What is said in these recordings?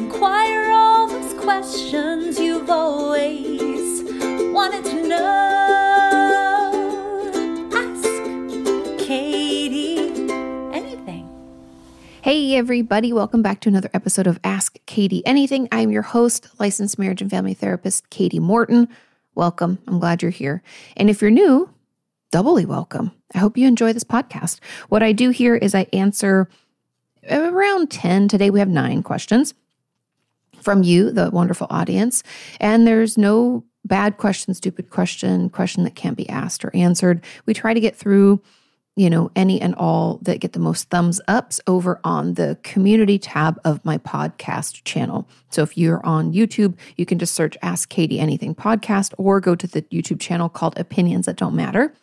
Inquire all those questions you've always wanted to know. Ask Kati anything. Hey, everybody, welcome back to another episode of Ask Kati Anything. I'm your host, licensed marriage and family therapist, Kati Morton. Welcome. I'm glad you're here. And if you're new, doubly welcome. I hope you enjoy this podcast. What I do here is I answer around 10. Today we have nine questions from you, the wonderful audience. And there's no bad question, stupid question, question that can't be asked or answered. We try to get through, you know, any and all that get the most thumbs ups over on the community tab of my podcast channel. So if you're on YouTube, you can just search Ask Kati Anything podcast or go to the YouTube channel called Opinions That Don't Matter.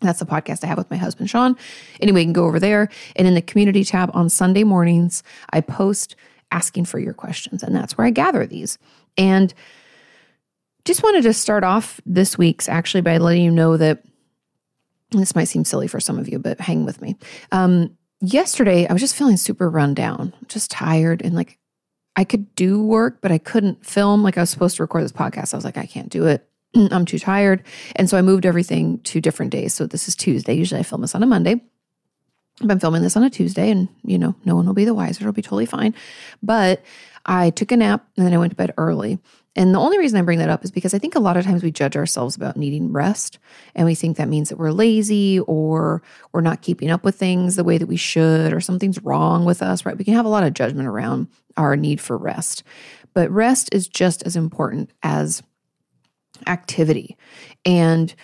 That's the podcast I have with my husband, Sean. Anyway, you can go over there. And in the community tab on Sunday mornings, I post asking for your questions. And that's where I gather these. And just wanted to start off this week's actually by letting you know that this might seem silly for some of you, but hang with me. Um, yesterday, I was just feeling super run down, just tired, and like I could do work, but I couldn't film. Like I was supposed to record this podcast. I was like, I can't do it. I'm too tired. And so I moved everything to different days. So this is Tuesday. Usually I film this on a Monday. I've been filming this on a Tuesday and, you know, no one will be the wiser. It'll be totally fine. But I took a nap and then I went to bed early. And the only reason I bring that up is because I think a lot of times we judge ourselves about needing rest. And we think that means that we're lazy or we're not keeping up with things the way that we should or something's wrong with us, right? We can have a lot of judgment around our need for rest. But rest is just as important as activity. And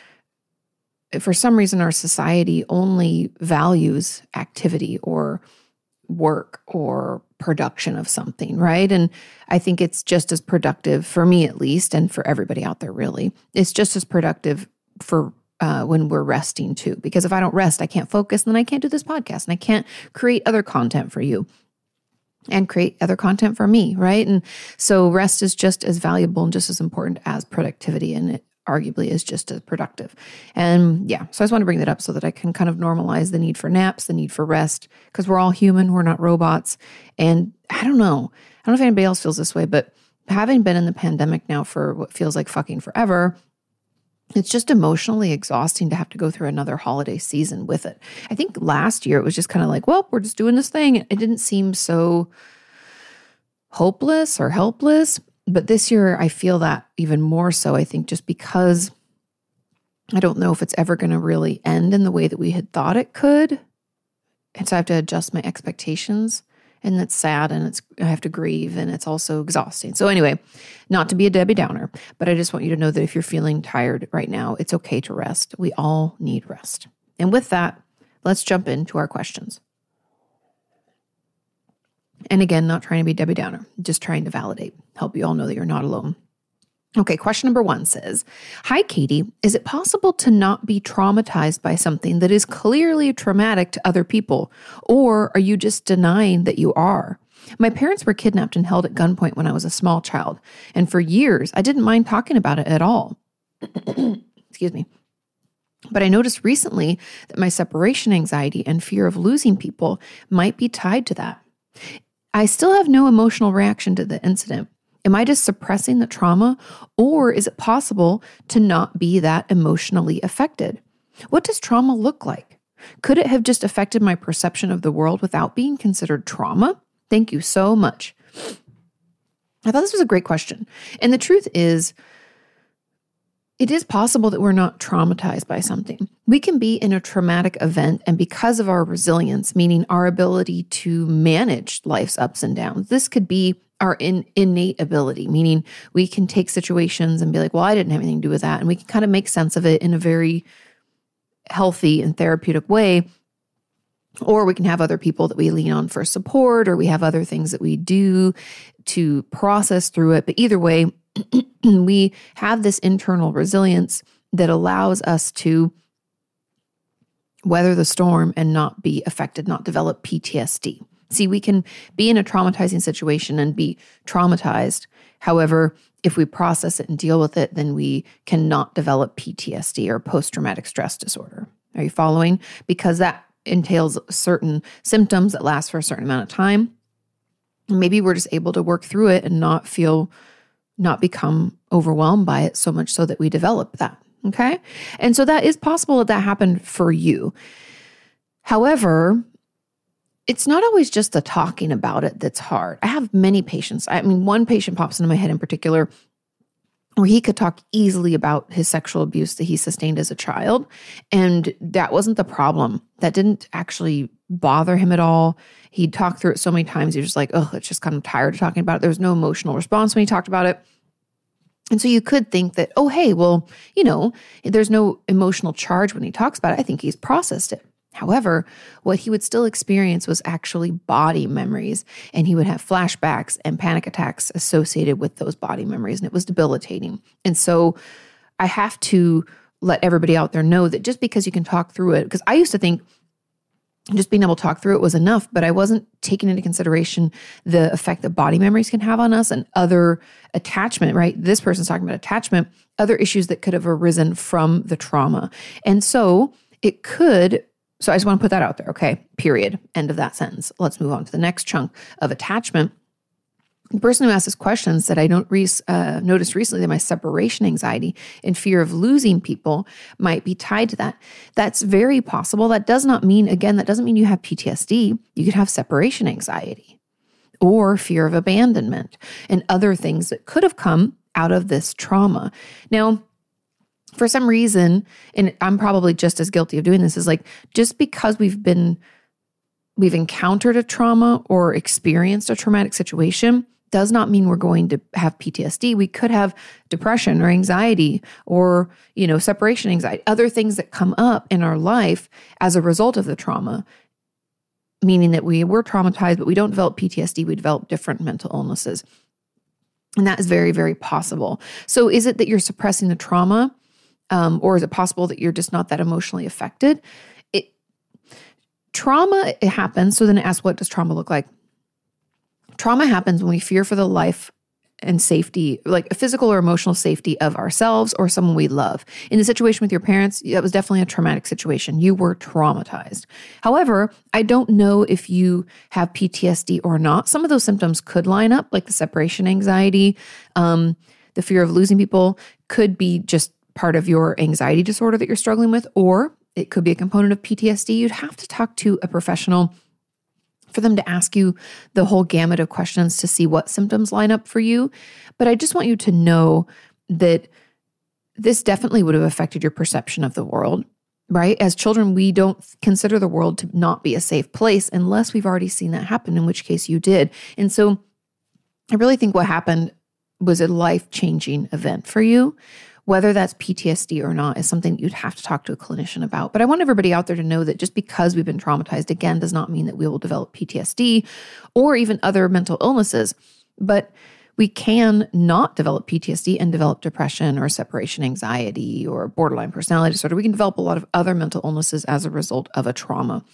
for some reason, our society only values activity or work or production of something, right? And I think it's just as productive for me, at least, and for everybody out there, really. It's just as productive for uh, when we're resting too. Because if I don't rest, I can't focus, and then I can't do this podcast and I can't create other content for you and create other content for me, right? And so rest is just as valuable and just as important as productivity. And it arguably is just as productive. And yeah, so I just want to bring that up so that I can kind of normalize the need for naps, the need for rest, because we're all human, we're not robots. And I don't know, I don't know if anybody else feels this way, but having been in the pandemic now for what feels like fucking forever, it's just emotionally exhausting to have to go through another holiday season with it. I think last year it was just kind of like, well, we're just doing this thing. It didn't seem so hopeless or helpless. But this year, I feel that even more so, I think, just because I don't know if it's ever going to really end in the way that we had thought it could. And so I have to adjust my expectations. And it's sad and it's I have to grieve and it's also exhausting. So anyway, not to be a Debbie Downer, but I just want you to know that if you're feeling tired right now, it's okay to rest. We all need rest. And with that, let's jump into our questions. And again, not trying to be Debbie Downer, just trying to validate, help you all know that you're not alone. Okay, question number one says Hi, Kati. Is it possible to not be traumatized by something that is clearly traumatic to other people? Or are you just denying that you are? My parents were kidnapped and held at gunpoint when I was a small child. And for years, I didn't mind talking about it at all. Excuse me. But I noticed recently that my separation anxiety and fear of losing people might be tied to that. I still have no emotional reaction to the incident. Am I just suppressing the trauma, or is it possible to not be that emotionally affected? What does trauma look like? Could it have just affected my perception of the world without being considered trauma? Thank you so much. I thought this was a great question. And the truth is, it is possible that we're not traumatized by something. We can be in a traumatic event, and because of our resilience, meaning our ability to manage life's ups and downs, this could be our in, innate ability, meaning we can take situations and be like, well, I didn't have anything to do with that. And we can kind of make sense of it in a very healthy and therapeutic way. Or we can have other people that we lean on for support, or we have other things that we do to process through it. But either way, we have this internal resilience that allows us to weather the storm and not be affected, not develop PTSD. See, we can be in a traumatizing situation and be traumatized. However, if we process it and deal with it, then we cannot develop PTSD or post traumatic stress disorder. Are you following? Because that entails certain symptoms that last for a certain amount of time maybe we're just able to work through it and not feel, not become overwhelmed by it so much so that we develop that. Okay. And so that is possible that that happened for you. However, it's not always just the talking about it that's hard. I have many patients. I mean, one patient pops into my head in particular where he could talk easily about his sexual abuse that he sustained as a child. And that wasn't the problem. That didn't actually bother him at all. He'd talked through it so many times. He was just like, oh, it's just kind of tired of talking about it. There was no emotional response when he talked about it. And so you could think that, oh, hey, well, you know, there's no emotional charge when he talks about it. I think he's processed it. However, what he would still experience was actually body memories, and he would have flashbacks and panic attacks associated with those body memories, and it was debilitating. And so I have to let everybody out there know that just because you can talk through it, because I used to think just being able to talk through it was enough, but I wasn't taking into consideration the effect that body memories can have on us and other attachment, right? This person's talking about attachment, other issues that could have arisen from the trauma. And so it could so I just want to put that out there. Okay. Period. End of that sentence. Let's move on to the next chunk of attachment. The person who asked this question said, I don't re- uh, recently that my separation anxiety and fear of losing people might be tied to that. That's very possible. That does not mean, again, that doesn't mean you have PTSD. You could have separation anxiety or fear of abandonment and other things that could have come out of this trauma. Now, for some reason, and I'm probably just as guilty of doing this, is like just because we've been, we've encountered a trauma or experienced a traumatic situation does not mean we're going to have PTSD. We could have depression or anxiety or, you know, separation anxiety, other things that come up in our life as a result of the trauma, meaning that we were traumatized, but we don't develop PTSD, we develop different mental illnesses. And that is very, very possible. So, is it that you're suppressing the trauma? Um, or is it possible that you're just not that emotionally affected? It trauma it happens. So then ask, what does trauma look like? Trauma happens when we fear for the life and safety, like a physical or emotional safety of ourselves or someone we love. In the situation with your parents, that was definitely a traumatic situation. You were traumatized. However, I don't know if you have PTSD or not. Some of those symptoms could line up, like the separation anxiety, um, the fear of losing people, could be just part of your anxiety disorder that you're struggling with, or it could be a component of PTSD, you'd have to talk to a professional for them to ask you the whole gamut of questions to see what symptoms line up for you. But I just want you to know that this definitely would have affected your perception of the world, right? As children, we don't consider the world to not be a safe place unless we've already seen that happen, in which case you did. And so I really think what happened was a life changing event for you whether that's PTSD or not is something you'd have to talk to a clinician about. But I want everybody out there to know that just because we've been traumatized again does not mean that we will develop PTSD or even other mental illnesses. But we can not develop PTSD and develop depression or separation anxiety or borderline personality disorder. We can develop a lot of other mental illnesses as a result of a trauma.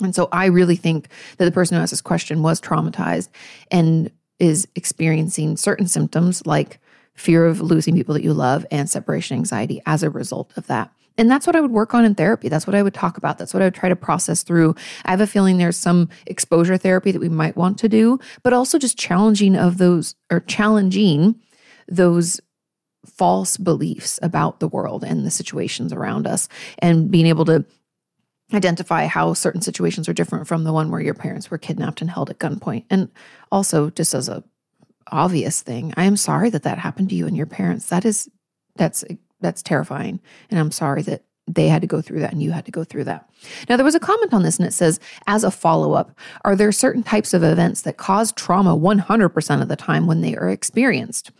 And so I really think that the person who asked this question was traumatized and is experiencing certain symptoms like fear of losing people that you love, and separation anxiety as a result of that. And that's what I would work on in therapy. That's what I would talk about. That's what I would try to process through. I have a feeling there's some exposure therapy that we might want to do, but also just challenging of those or challenging those false beliefs about the world and the situations around us and being able to identify how certain situations are different from the one where your parents were kidnapped and held at gunpoint. And also, just as a obvious thing. I am sorry that that happened to you and your parents. That is that's that's terrifying. And I'm sorry that they had to go through that and you had to go through that. Now, there was a comment on this and it says, as a follow up, are there certain types of events that cause trauma 100% of the time when they are experienced?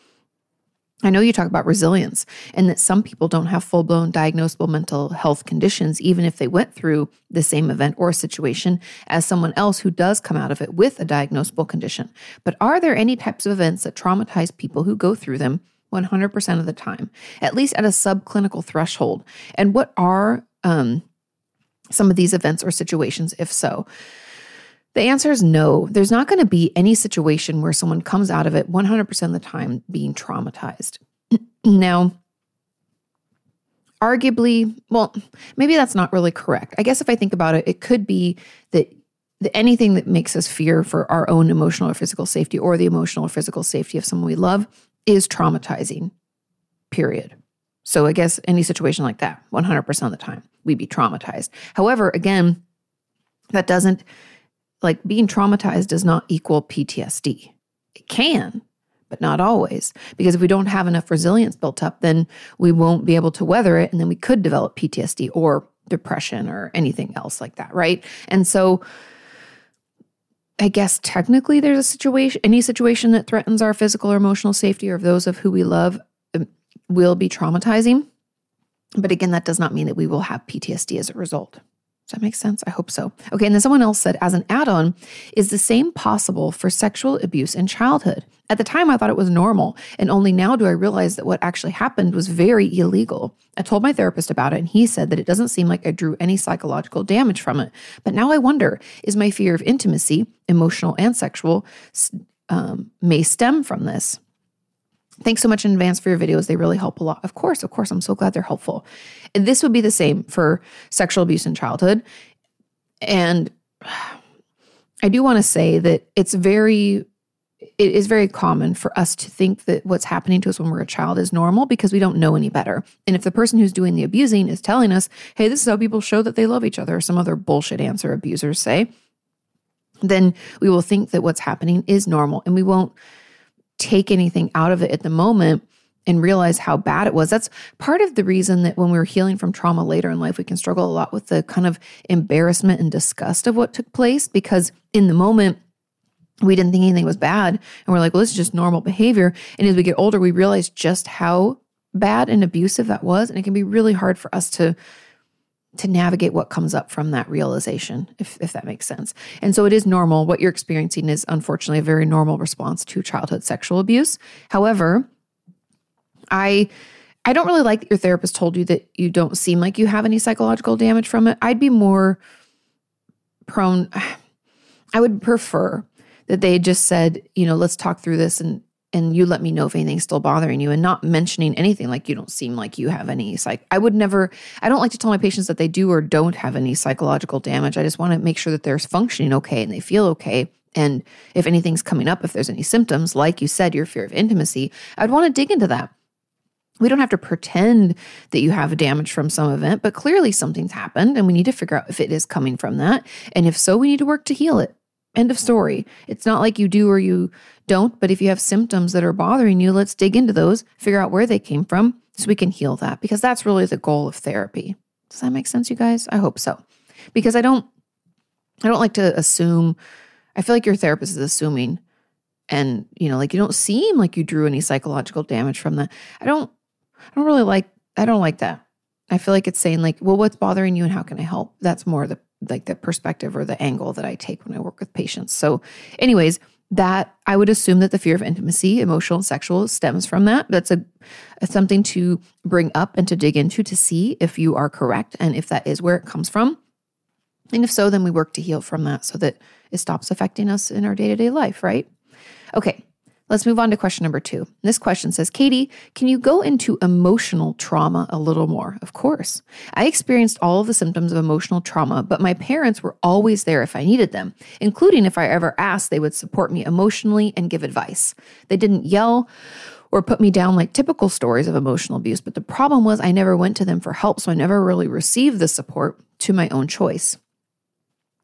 I know you talk about resilience and that some people don't have full blown diagnosable mental health conditions, even if they went through the same event or situation as someone else who does come out of it with a diagnosable condition. But are there any types of events that traumatize people who go through them 100% of the time, at least at a subclinical threshold? And what are um, some of these events or situations, if so? The answer is no. There's not going to be any situation where someone comes out of it 100% of the time being traumatized. now, arguably, well, maybe that's not really correct. I guess if I think about it, it could be that anything that makes us fear for our own emotional or physical safety or the emotional or physical safety of someone we love is traumatizing, period. So I guess any situation like that, 100% of the time, we'd be traumatized. However, again, that doesn't, like being traumatized does not equal PTSD. It can, but not always. Because if we don't have enough resilience built up, then we won't be able to weather it. And then we could develop PTSD or depression or anything else like that, right? And so, I guess technically there's a situation, any situation that threatens our physical or emotional safety or those of who we love um, will be traumatizing. But again, that does not mean that we will have PTSD as a result. Does that make sense? I hope so. Okay, and then someone else said, as an add on, is the same possible for sexual abuse in childhood? At the time, I thought it was normal, and only now do I realize that what actually happened was very illegal. I told my therapist about it, and he said that it doesn't seem like I drew any psychological damage from it. But now I wonder is my fear of intimacy, emotional and sexual, um, may stem from this? Thanks so much in advance for your videos. They really help a lot. Of course, of course, I'm so glad they're helpful. And this would be the same for sexual abuse in childhood. And I do want to say that it's very it is very common for us to think that what's happening to us when we're a child is normal because we don't know any better. And if the person who's doing the abusing is telling us, hey, this is how people show that they love each other, or some other bullshit answer abusers say, then we will think that what's happening is normal and we won't take anything out of it at the moment and realize how bad it was. That's part of the reason that when we're healing from trauma later in life, we can struggle a lot with the kind of embarrassment and disgust of what took place because in the moment, we didn't think anything was bad. And we're like, well, this is just normal behavior. And as we get older, we realize just how bad and abusive that was. And it can be really hard for us to to navigate what comes up from that realization, if, if that makes sense. And so it is normal. What you're experiencing is unfortunately a very normal response to childhood sexual abuse. However, I I don't really like that your therapist told you that you don't seem like you have any psychological damage from it. I'd be more prone I would prefer that they just said, you know, let's talk through this and and you let me know if anything's still bothering you and not mentioning anything like you don't seem like you have any psych I would never I don't like to tell my patients that they do or don't have any psychological damage. I just want to make sure that they're functioning okay and they feel okay. And if anything's coming up, if there's any symptoms, like you said, your fear of intimacy, I'd want to dig into that. We don't have to pretend that you have damage from some event, but clearly something's happened and we need to figure out if it is coming from that. And if so, we need to work to heal it. End of story. It's not like you do or you don't, but if you have symptoms that are bothering you, let's dig into those, figure out where they came from so we can heal that because that's really the goal of therapy. Does that make sense you guys? I hope so. Because I don't I don't like to assume I feel like your therapist is assuming and you know like you don't seem like you drew any psychological damage from that. I don't I don't really like I don't like that. I feel like it's saying like, well, what's bothering you and how can I help? That's more the like the perspective or the angle that I take when I work with patients. So, anyways, that I would assume that the fear of intimacy, emotional and sexual, stems from that. That's a, something to bring up and to dig into to see if you are correct and if that is where it comes from. And if so, then we work to heal from that so that it stops affecting us in our day to day life, right? Okay, Let's move on to question number two. This question says Kati, can you go into emotional trauma a little more? Of course. I experienced all of the symptoms of emotional trauma, but my parents were always there if I needed them, including if I ever asked, they would support me emotionally and give advice. They didn't yell or put me down like typical stories of emotional abuse, but the problem was I never went to them for help, so I never really received the support to my own choice.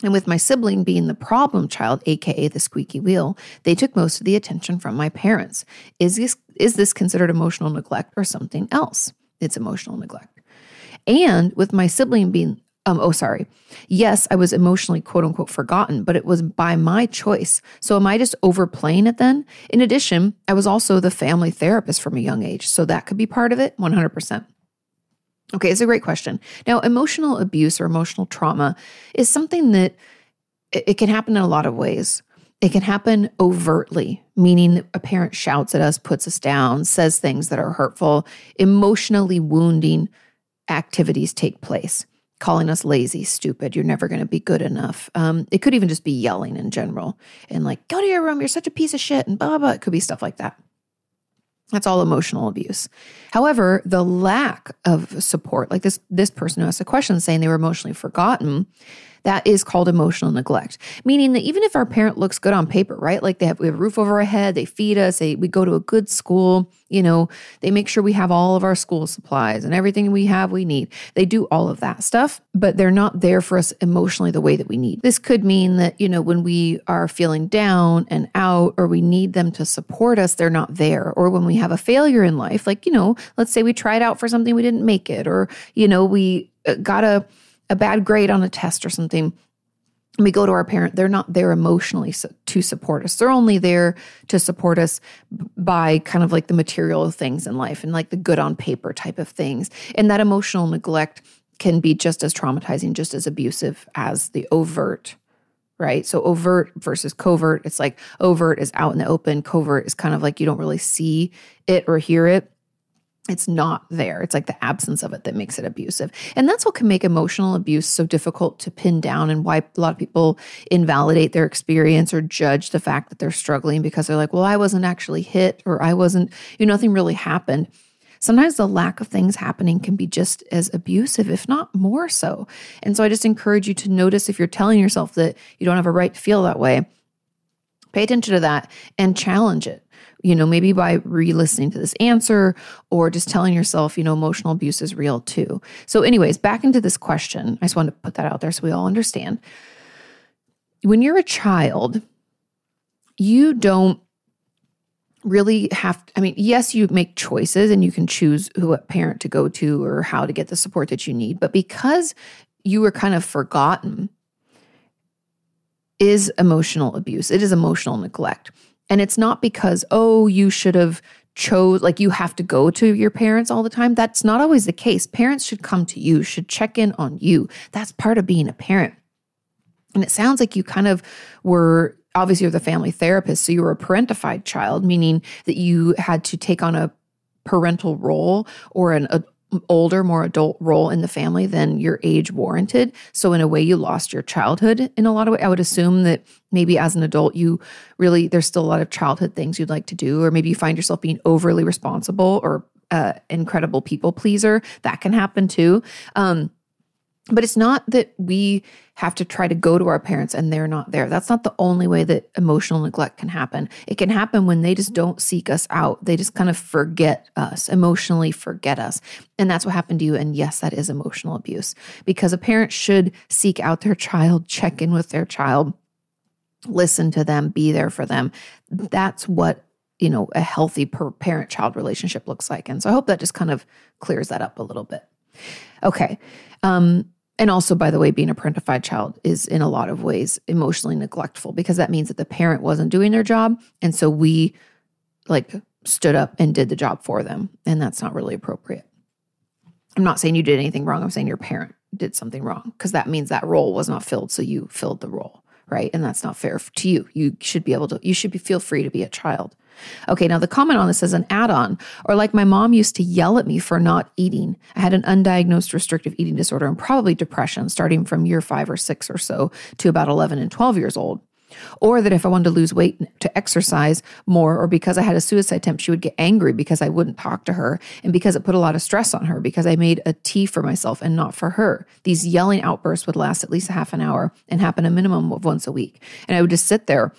And with my sibling being the problem child, aka the squeaky wheel, they took most of the attention from my parents. Is this is this considered emotional neglect or something else? It's emotional neglect. And with my sibling being um oh sorry. Yes, I was emotionally quote unquote forgotten, but it was by my choice. So am I just overplaying it then? In addition, I was also the family therapist from a young age, so that could be part of it 100%. Okay, it's a great question. Now, emotional abuse or emotional trauma is something that it can happen in a lot of ways. It can happen overtly, meaning a parent shouts at us, puts us down, says things that are hurtful, emotionally wounding activities take place, calling us lazy, stupid, you're never going to be good enough. Um, it could even just be yelling in general and like, go to your room, you're such a piece of shit, and blah, blah, blah. It could be stuff like that. That's all emotional abuse. However, the lack of support, like this this person who asked a question saying they were emotionally forgotten, That is called emotional neglect, meaning that even if our parent looks good on paper, right? Like they have, we have a roof over our head, they feed us, they, we go to a good school, you know, they make sure we have all of our school supplies and everything we have we need. They do all of that stuff, but they're not there for us emotionally the way that we need. This could mean that, you know, when we are feeling down and out or we need them to support us, they're not there. Or when we have a failure in life, like, you know, let's say we tried out for something, we didn't make it, or, you know, we uh, got a, a bad grade on a test or something we go to our parent they're not there emotionally to support us. They're only there to support us by kind of like the material things in life and like the good on paper type of things. And that emotional neglect can be just as traumatizing just as abusive as the overt right? So overt versus covert it's like overt is out in the open covert is kind of like you don't really see it or hear it it's not there. It's like the absence of it that makes it abusive. And that's what can make emotional abuse so difficult to pin down and why a lot of people invalidate their experience or judge the fact that they're struggling because they're like, well, I wasn't actually hit or I wasn't, you know, nothing really happened. Sometimes the lack of things happening can be just as abusive, if not more so. And so I just encourage you to notice if you're telling yourself that you don't have a right to feel that way, pay attention to that and challenge it you know, maybe by re listening to this answer or just telling yourself, you know, emotional abuse is real too. So, anyways, back into this question. I just wanted to put that out there so we all understand. When you're a child, you don't really have i mean yes you make choices and you can choose who a parent to go to or how to get the support that you need but because you were kind of forgotten is emotional abuse it is emotional neglect and it's not because, oh, you should have chose like you have to go to your parents all the time. That's not always the case. Parents should come to you, should check in on you. That's part of being a parent. And it sounds like you kind of were obviously you're the family therapist, so you were a parentified child, meaning that you had to take on a parental role or an older, more adult role in the family than your age warranted. So in a way, you lost your childhood in a lot of ways. I would assume that maybe as an adult, you really there's still a lot of childhood things you'd like to do, or maybe you find yourself being overly responsible or uh, incredible people pleaser. That can happen too. Um, but it's not that we have to try to go to our parents and they're not there. That's not the only way that emotional neglect can happen. It can happen when they just don't seek us out. They just kind of forget us, emotionally forget us. And that's what happened to you. And yes, that is emotional abuse because a parent should seek out their child, check in with their child, listen to them, be there for them. That's what you know a healthy parent child relationship looks like and so i hope that just kind of clears that up a little bit okay um, and also, by the way, being a parentified child is in a lot of ways emotionally neglectful because that means that the parent wasn't doing their job. And so we like stood up and did the job for them. And that's not really appropriate. I'm not saying you did anything wrong. I'm saying your parent did something wrong because that means that role was not filled. So you filled the role, right? And that's not fair to you. You should be able to, you should be, feel free to be a child. Okay, now the comment on this is an add on, or like my mom used to yell at me for not eating. I had an undiagnosed restrictive eating disorder and probably depression starting from year five or six or so to about 11 and 12 years old. Or that if I wanted to lose weight to exercise more, or because I had a suicide attempt, she would get angry because I wouldn't talk to her and because it put a lot of stress on her because I made a tea for myself and not for her. These yelling outbursts would last at least a half an hour and happen a minimum of once a week. And I would just sit there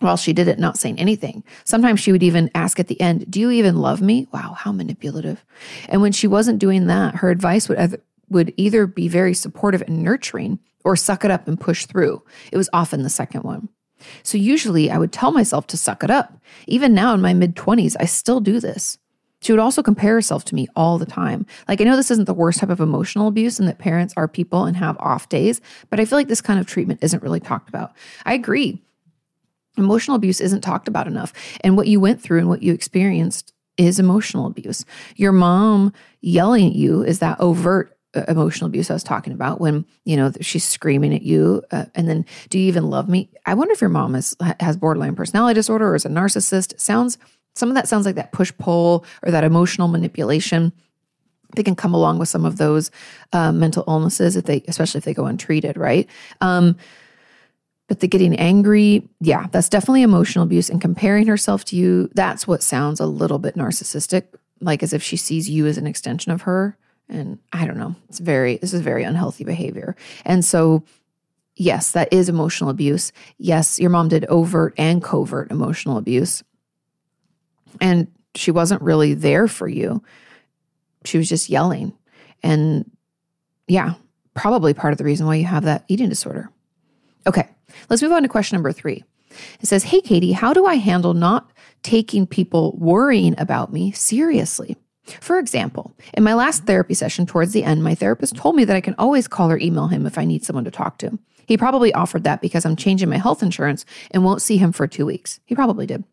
while she did it, not saying anything. Sometimes she would even ask at the end, Do you even love me? Wow, how manipulative. And when she wasn't doing that, her advice would, would either be very supportive and nurturing or suck it up and push through. It was often the second one. So usually I would tell myself to suck it up. Even now in my mid 20s, I still do this. She would also compare herself to me all the time. Like, I know this isn't the worst type of emotional abuse and that parents are people and have off days, but I feel like this kind of treatment isn't really talked about. I agree. Emotional abuse isn't talked about enough. And what you went through and what you experienced is emotional abuse. Your mom yelling at you is that overt uh, emotional abuse I was talking about when, you know, she's screaming at you uh, and then do you even love me? I wonder if your mom is has borderline personality disorder or is a narcissist. Sounds some of that sounds like that push pull or that emotional manipulation. They can come along with some of those uh, mental illnesses if they, especially if they go untreated, right? Um, but the getting angry, yeah, that's definitely emotional abuse. And comparing herself to you, that's what sounds a little bit narcissistic, like as if she sees you as an extension of her. And I don't know, it's very, this is very unhealthy behavior. And so yes, that is emotional abuse. Yes, your mom did overt and covert emotional abuse. And she wasn't really there for you. She was just yelling. And yeah, probably part of the reason why you have that eating disorder. Okay, let's move on to question number three. It says, Hey, Kati, how do I handle not taking people worrying about me seriously? For example, in my last therapy session towards the end, my therapist told me that I can always call or email him if I need someone to talk to. He probably offered that because I'm changing my health insurance and won't see him for two weeks. He probably did.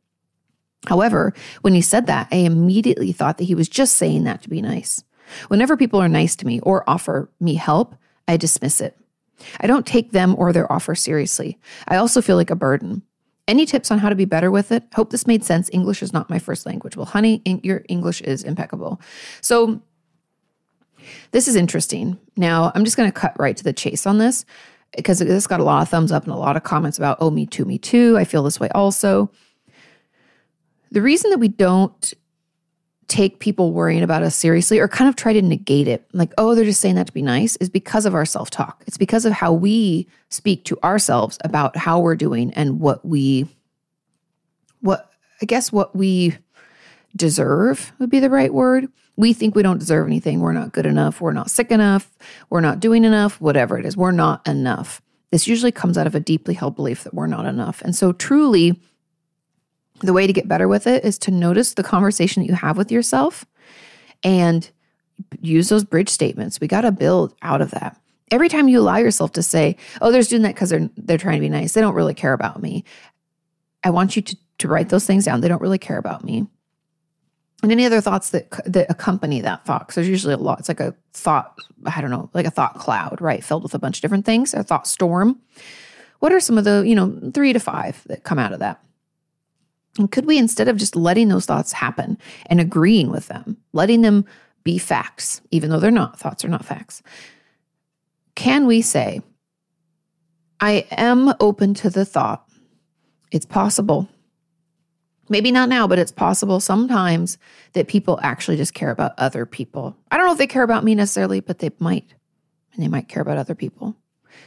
However, when he said that, I immediately thought that he was just saying that to be nice. Whenever people are nice to me or offer me help, I dismiss it. I don't take them or their offer seriously. I also feel like a burden. Any tips on how to be better with it? Hope this made sense. English is not my first language. Well, honey, your English is impeccable. So, this is interesting. Now, I'm just going to cut right to the chase on this because this got a lot of thumbs up and a lot of comments about, oh, me too, me too. I feel this way also. The reason that we don't take people worrying about us seriously or kind of try to negate it, like, oh, they're just saying that to be nice, is because of our self talk. It's because of how we speak to ourselves about how we're doing and what we, what, I guess, what we deserve would be the right word. We think we don't deserve anything. We're not good enough. We're not sick enough. We're not doing enough, whatever it is. We're not enough. This usually comes out of a deeply held belief that we're not enough. And so, truly, the way to get better with it is to notice the conversation that you have with yourself and use those bridge statements. We got to build out of that. Every time you allow yourself to say, "Oh, they're doing that because they're they're trying to be nice. They don't really care about me." I want you to to write those things down. They don't really care about me. And any other thoughts that that accompany that thought? There's usually a lot. It's like a thought. I don't know, like a thought cloud, right? Filled with a bunch of different things. A thought storm. What are some of the you know three to five that come out of that? And could we, instead of just letting those thoughts happen and agreeing with them, letting them be facts, even though they're not, thoughts are not facts, can we say, I am open to the thought, it's possible, maybe not now, but it's possible sometimes that people actually just care about other people. I don't know if they care about me necessarily, but they might, and they might care about other people.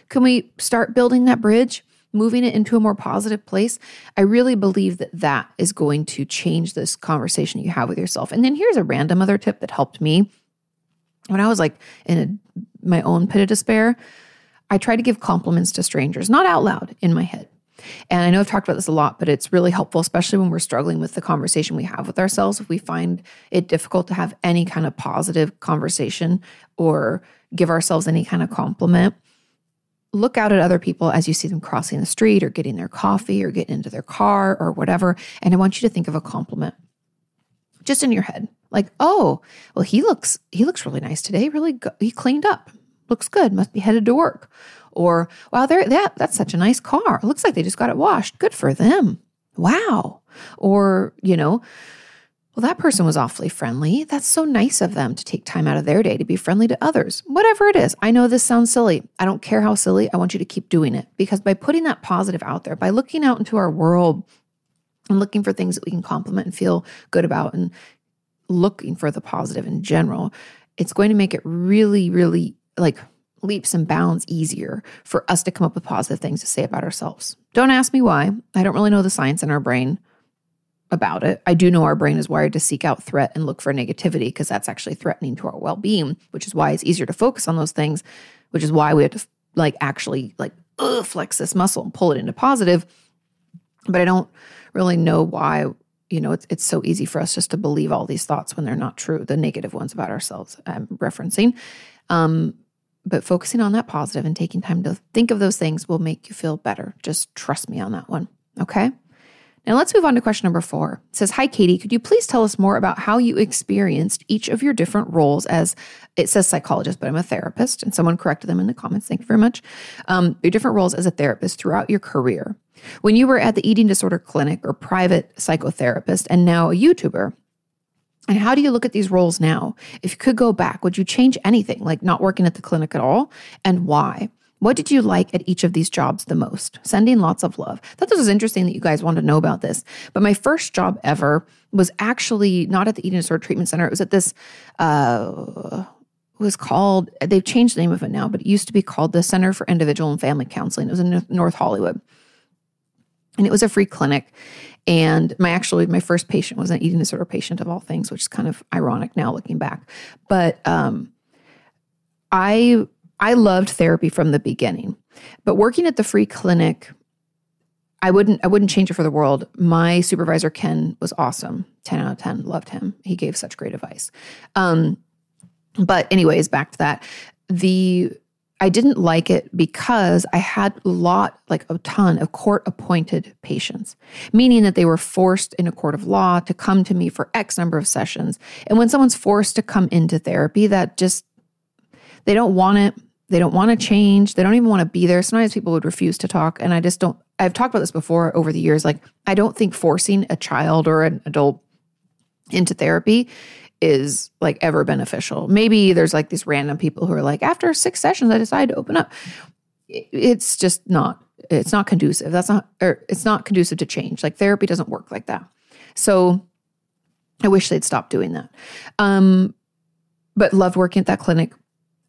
Can we start building that bridge? Moving it into a more positive place, I really believe that that is going to change this conversation you have with yourself. And then here's a random other tip that helped me. When I was like in a, my own pit of despair, I try to give compliments to strangers, not out loud in my head. And I know I've talked about this a lot, but it's really helpful, especially when we're struggling with the conversation we have with ourselves. If we find it difficult to have any kind of positive conversation or give ourselves any kind of compliment, look out at other people as you see them crossing the street or getting their coffee or getting into their car or whatever. And I want you to think of a compliment just in your head. Like, oh, well, he looks he looks really nice today. Really, go- he cleaned up. Looks good. Must be headed to work. Or wow, there that that's such a nice car. Looks like they just got it washed. Good for them. Wow. Or you know, well, that person was awfully friendly. That's so nice of them to take time out of their day to be friendly to others. Whatever it is. I know this sounds silly. I don't care how silly. I want you to keep doing it because by putting that positive out there, by looking out into our world and looking for things that we can compliment and feel good about and looking for the positive in general, it's going to make it really, really like leaps and bounds easier for us to come up with positive things to say about ourselves. Don't ask me why. I don't really know the science in our brain about it. I do know our brain is wired to seek out threat and look for negativity because that's actually threatening to our well-being, which is why it's easier to focus on those things, which is why we have to like actually like ugh, flex this muscle and pull it into positive. But I don't really know why, you know, it's it's so easy for us just to believe all these thoughts when they're not true, the negative ones about ourselves I'm referencing. Um, but focusing on that positive and taking time to think of those things will make you feel better. Just trust me on that one. Okay. Now let's move on to question number four. It says, Hi, Kati, could you please tell us more about how you experienced each of your different roles as it says psychologist, but I'm a therapist, and someone corrected them in the comments. Thank you very much. Um, your different roles as a therapist throughout your career. When you were at the eating disorder clinic or private psychotherapist and now a YouTuber, and how do you look at these roles now? If you could go back, would you change anything, like not working at the clinic at all? And why? What did you like at each of these jobs the most? Sending lots of love. I thought this was interesting that you guys wanted to know about this. But my first job ever was actually not at the eating disorder treatment center. It was at this, uh, was called, they've changed the name of it now, but it used to be called the Center for Individual and Family Counseling. It was in North Hollywood. And it was a free clinic. And my actually, my first patient was an eating disorder patient of all things, which is kind of ironic now looking back. But um, I I loved therapy from the beginning. But working at the free clinic, I wouldn't I wouldn't change it for the world. My supervisor Ken was awesome. 10 out of 10. Loved him. He gave such great advice. Um, but anyways, back to that. The I didn't like it because I had a lot, like a ton of court appointed patients, meaning that they were forced in a court of law to come to me for X number of sessions. And when someone's forced to come into therapy, that just, they don't want it. They don't want to change. They don't even want to be there. Sometimes people would refuse to talk. And I just don't, I've talked about this before over the years. Like, I don't think forcing a child or an adult into therapy is like ever beneficial. Maybe there's like these random people who are like, after six sessions, I decided to open up. It's just not, it's not conducive. That's not, or it's not conducive to change. Like therapy doesn't work like that. So I wish they'd stop doing that. Um, but loved working at that clinic.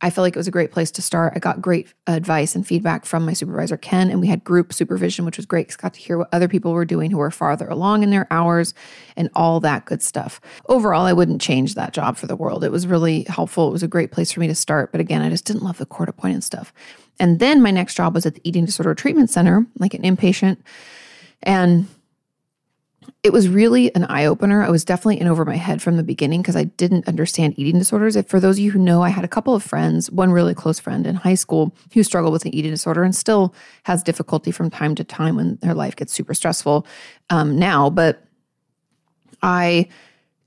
I felt like it was a great place to start. I got great advice and feedback from my supervisor, Ken, and we had group supervision, which was great because I got to hear what other people were doing who were farther along in their hours and all that good stuff. Overall, I wouldn't change that job for the world. It was really helpful. It was a great place for me to start. But again, I just didn't love the court appointed stuff. And then my next job was at the Eating Disorder Treatment Center, like an inpatient. And it was really an eye opener. I was definitely in over my head from the beginning because I didn't understand eating disorders. If for those of you who know, I had a couple of friends, one really close friend in high school who struggled with an eating disorder and still has difficulty from time to time when their life gets super stressful um, now. But I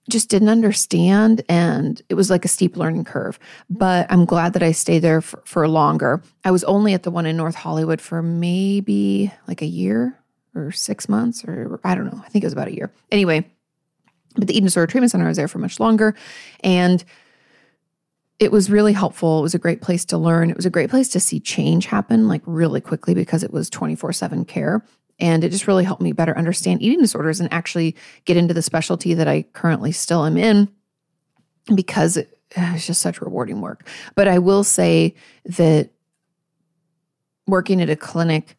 just didn't understand and it was like a steep learning curve but i'm glad that i stayed there for, for longer i was only at the one in north hollywood for maybe like a year or six months, or I don't know. I think it was about a year. Anyway, but the Eating Disorder Treatment Center I was there for much longer. And it was really helpful. It was a great place to learn. It was a great place to see change happen like really quickly because it was 24 7 care. And it just really helped me better understand eating disorders and actually get into the specialty that I currently still am in because it, it's just such rewarding work. But I will say that working at a clinic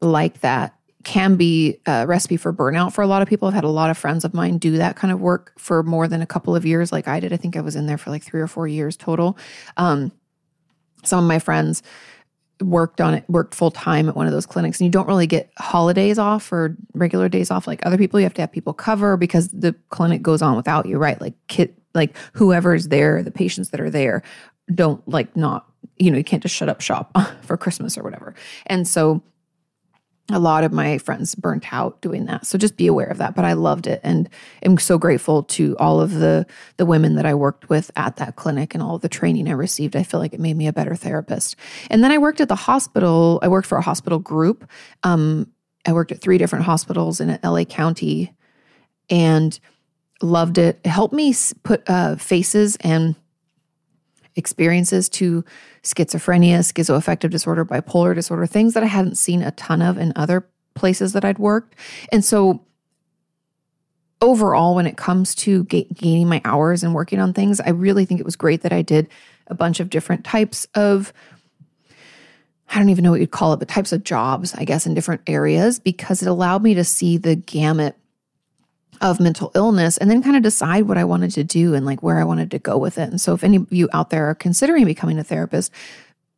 like that can be a recipe for burnout for a lot of people. I've had a lot of friends of mine do that kind of work for more than a couple of years, like I did. I think I was in there for like three or four years total. Um, some of my friends worked on it, worked full time at one of those clinics, and you don't really get holidays off or regular days off like other people. You have to have people cover because the clinic goes on without you, right? Like kid, like whoever's there, the patients that are there don't like not, you know, you can't just shut up shop for Christmas or whatever. And so a lot of my friends burnt out doing that. So just be aware of that. But I loved it and am so grateful to all of the the women that I worked with at that clinic and all the training I received. I feel like it made me a better therapist. And then I worked at the hospital. I worked for a hospital group. Um, I worked at three different hospitals in LA County and loved it. It helped me put uh, faces and experiences to schizophrenia, schizoaffective disorder, bipolar disorder, things that I hadn't seen a ton of in other places that I'd worked. And so overall, when it comes to ga- gaining my hours and working on things, I really think it was great that I did a bunch of different types of I don't even know what you'd call it, but types of jobs, I guess, in different areas because it allowed me to see the gamut of mental illness and then kind of decide what I wanted to do and like where I wanted to go with it. And so, if any of you out there are considering becoming a therapist,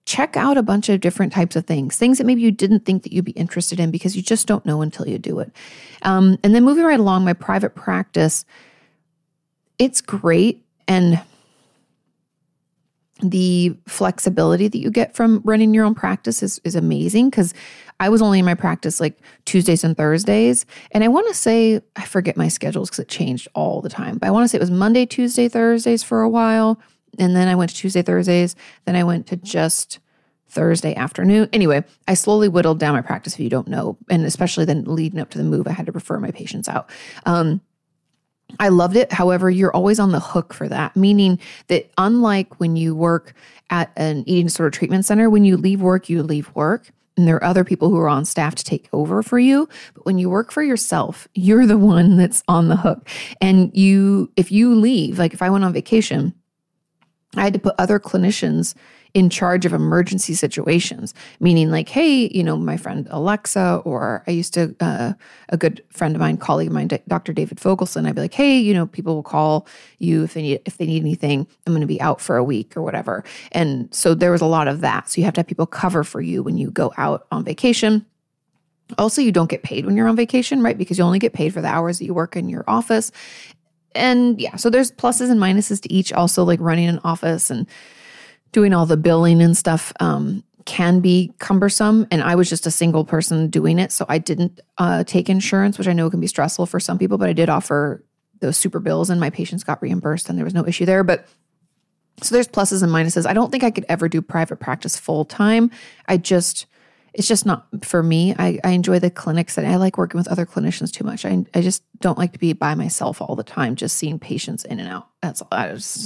check out a bunch of different types of things, things that maybe you didn't think that you'd be interested in because you just don't know until you do it. Um, and then moving right along, my private practice, it's great. And the flexibility that you get from running your own practice is, is amazing because I was only in my practice like Tuesdays and Thursdays. And I want to say, I forget my schedules because it changed all the time, but I want to say it was Monday, Tuesday, Thursdays for a while. And then I went to Tuesday, Thursdays. Then I went to just Thursday afternoon. Anyway, I slowly whittled down my practice if you don't know. And especially then leading up to the move, I had to refer my patients out. Um, I loved it. However, you're always on the hook for that, meaning that unlike when you work at an eating disorder treatment center, when you leave work, you leave work. And there are other people who are on staff to take over for you. But when you work for yourself, you're the one that's on the hook. And you, if you leave, like if I went on vacation, I had to put other clinicians in charge of emergency situations, meaning like, hey, you know, my friend Alexa, or I used to, uh, a good friend of mine, colleague of mine, Dr. David Fogelson, I'd be like, hey, you know, people will call you if they need if they need anything. I'm going to be out for a week or whatever, and so there was a lot of that. So you have to have people cover for you when you go out on vacation. Also, you don't get paid when you're on vacation, right? Because you only get paid for the hours that you work in your office. And yeah, so there's pluses and minuses to each. Also, like running an office and doing all the billing and stuff um, can be cumbersome. And I was just a single person doing it. So I didn't uh, take insurance, which I know can be stressful for some people, but I did offer those super bills and my patients got reimbursed and there was no issue there. But so there's pluses and minuses. I don't think I could ever do private practice full time. I just, it's just not for me. I, I enjoy the clinics and I like working with other clinicians too much. I, I just don't like to be by myself all the time, just seeing patients in and out. That's